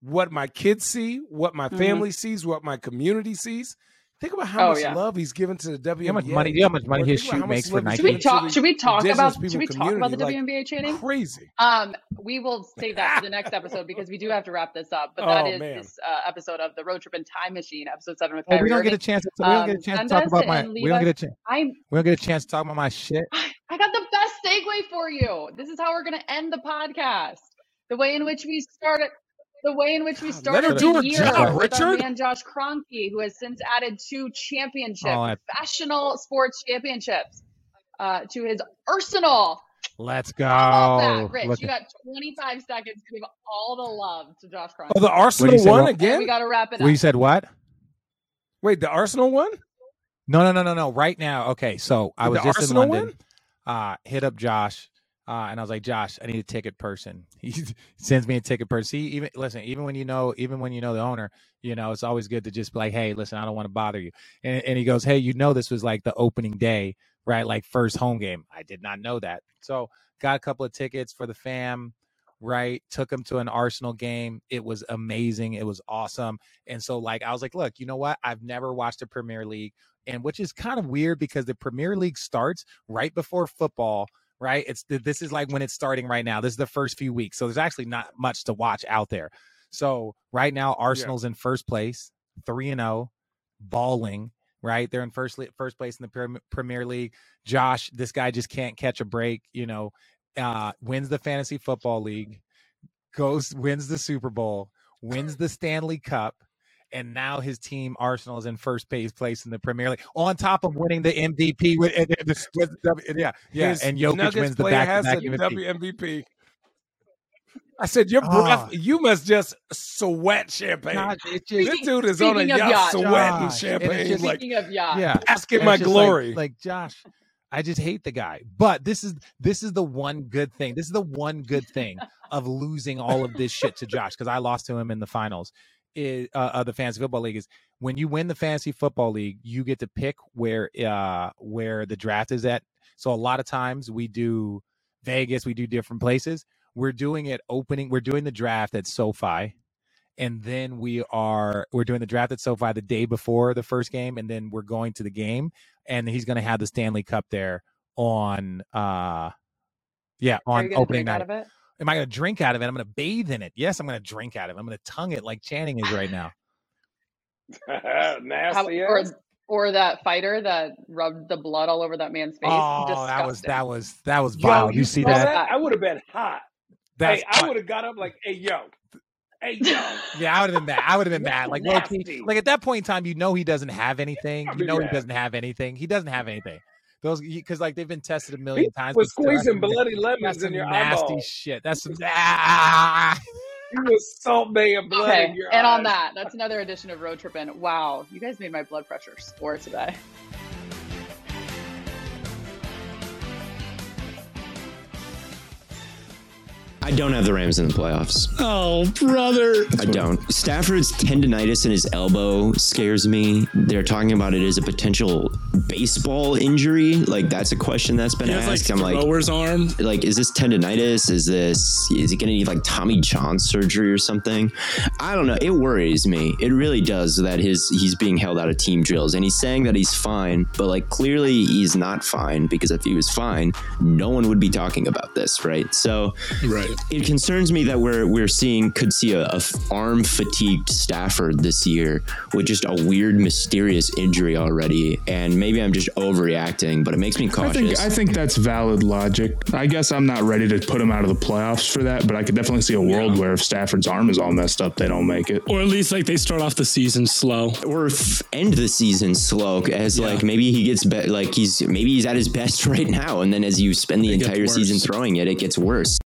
Speaker 3: what my kids see, what my mm-hmm. family sees, what my community sees. Think about how oh, much yeah. love he's given to the WNBA.
Speaker 2: How much money? You how much money his shoe makes for Nike?
Speaker 1: Should we talk? Should we talk about? Should we talk about the like, WNBA training?
Speaker 3: Crazy.
Speaker 1: Um, we will save that for the next episode because we do have to wrap this up. But that
Speaker 3: oh,
Speaker 1: is
Speaker 3: man.
Speaker 1: this uh, episode of the Road Trippin' Time Machine, episode seven with.
Speaker 2: Well,
Speaker 1: Kyrie
Speaker 2: we don't
Speaker 1: Irving.
Speaker 2: get a chance. To, we don't get a chance
Speaker 1: um,
Speaker 2: to talk about my. We don't get a chance.
Speaker 1: I'm.
Speaker 2: We don't get a chance to talk about my shit.
Speaker 1: I got the best segue for you. This is how we're going to end the podcast. The way in which we started the way in which we started
Speaker 3: do
Speaker 1: the year
Speaker 3: job,
Speaker 1: with our
Speaker 3: Richard.
Speaker 1: man Josh Kroenke, who has since added two championships,
Speaker 2: Oh, I-
Speaker 1: professional sports championships, uh, to his arsenal.
Speaker 2: Let's
Speaker 1: How about that,
Speaker 2: go.
Speaker 1: Rich?
Speaker 2: Look
Speaker 1: you got 25 seconds to give all the love to Josh Kroenke.
Speaker 3: Oh, the Arsenal
Speaker 2: do you say,
Speaker 3: won
Speaker 2: Ro-
Speaker 1: and we got to wrap it
Speaker 2: Well, you said what?
Speaker 3: Wait, the Arsenal won?
Speaker 2: No, no, no, no, no. Right now, okay. So I was
Speaker 3: the
Speaker 2: just
Speaker 3: Arsenal
Speaker 2: in London.
Speaker 3: win?
Speaker 2: Uh, hit up Josh, uh, and I was like, Josh, I need a ticket person. He sends me a ticket person. Even listen, even when you know, even when you know the owner, you know, it's always good to just be like, hey, listen, I don't want to bother you. And, and he goes, hey, you know, this was like the opening day, right? Like first home game. I did not know that. So got a couple of tickets for the fam. Right, took him to an Arsenal game. It was amazing. It was awesome. And so, like, I was like, look, you know what? I've never watched a Premier League and which is kind of weird because the Premier League starts right before football, right? It's this is like when it's starting right now. This is the first few weeks, so there's actually not much to watch out there. So right now, Arsenal's in first place, three and zero, balling. Right, they're in first first place in the Premier League. Josh, this guy just can't catch a break. You know, uh, wins the fantasy football league, goes wins the Super Bowl, wins the Stanley Cup, and now his team Arsenal is in first place place in the Premier League, on top of winning the MVP with, with, with yeah, yeah,
Speaker 3: His
Speaker 2: and Jokic
Speaker 3: Nuggets
Speaker 2: wins the
Speaker 3: player
Speaker 2: back
Speaker 3: has
Speaker 2: to back MVP.
Speaker 3: WMVP. I said, your breath,
Speaker 2: Ah.
Speaker 3: you must just sweat champagne.
Speaker 2: God, it just,
Speaker 3: this dude is on a yacht,
Speaker 1: yacht,
Speaker 3: sweating
Speaker 2: Josh,
Speaker 3: champagne.
Speaker 2: just-
Speaker 3: like,
Speaker 1: Speaking of yacht,
Speaker 2: yeah,
Speaker 3: asking my
Speaker 2: it's just like-
Speaker 3: glory.
Speaker 2: Like, Josh, I just hate the guy. But this is this is the one good thing. This is the one good thing of losing all of this shit to Josh because I lost to him in the finals. Is uh, of the fantasy football league is when you win the fantasy football league, you get to pick where uh where the draft is at. So a lot of times we do Vegas, we do different places. We're doing it opening. We're doing the draft at SoFi and then we are we're doing the draft at SoFi the day before the first game, and then we're going to the game, and he's going to have the Stanley Cup there on uh yeah on opening night.
Speaker 1: Of it?
Speaker 2: Am I going to drink out of it? I'm going to bathe in it. Yes, I'm going to drink out of it. I'm going to tongue it like Channing is right now.
Speaker 1: How,
Speaker 3: Nasty.
Speaker 1: or, or that fighter that rubbed the blood all over that man's face.
Speaker 2: Oh, that was that was that was
Speaker 3: Yo,
Speaker 2: vile. You, see
Speaker 3: saw
Speaker 2: that?
Speaker 3: I would have been hot.
Speaker 2: That's
Speaker 3: hey, I would have got up like, hey, yo. Hey, yo.
Speaker 2: yeah, I would have been mad. I would have been mad. Like low key, like at that point in time, you know he doesn't have anything. You know he doesn't have anything. He doesn't have anything. Those because like they've been tested a million
Speaker 3: He
Speaker 2: times.
Speaker 3: was
Speaker 2: but still,
Speaker 3: squeezing bloody lemons
Speaker 2: some
Speaker 3: in your
Speaker 2: nasty
Speaker 3: eyeball.
Speaker 2: shit. That's some. Ah!
Speaker 3: He was salt baying blood
Speaker 1: Okay,
Speaker 3: in your
Speaker 1: and on that, that's another edition of Road Trippin'. Wow, you guys made my blood pressure soar today.
Speaker 7: I don't have the Rams in the playoffs.
Speaker 8: Oh, brother.
Speaker 7: I don't. Stafford's tendonitis in his elbow scares me. They're talking about it as a potential baseball injury. Like that's a question that's been
Speaker 8: has
Speaker 7: asked.
Speaker 8: like
Speaker 7: I'm like,
Speaker 8: thrower's arm.
Speaker 7: like, is this tendonitis? Is this is he gonna need like Tommy John surgery or something? I don't know. It worries me. It really does that his he's being held out of team drills and he's saying that he's fine, but like clearly he's not fine because if he was fine, no one would be talking about this, right? So
Speaker 8: Right.
Speaker 7: It concerns me that we're we're seeing could see a, a arm fatigued Stafford this year with just a weird mysterious injury already, and maybe I'm just overreacting, but it makes me
Speaker 9: I
Speaker 7: cautious.
Speaker 9: think I think that's valid logic. I guess I'm not ready to put him out of the playoffs for that, but I could definitely see a world where if Stafford's arm is all messed up, they don't make it.
Speaker 8: Or at least like they start off the season slow.
Speaker 7: or f- end the season slow as like maybe he gets be- like he's maybe he's at his best right now, and then as you spend the
Speaker 8: It
Speaker 7: entire season throwing it, it gets worse.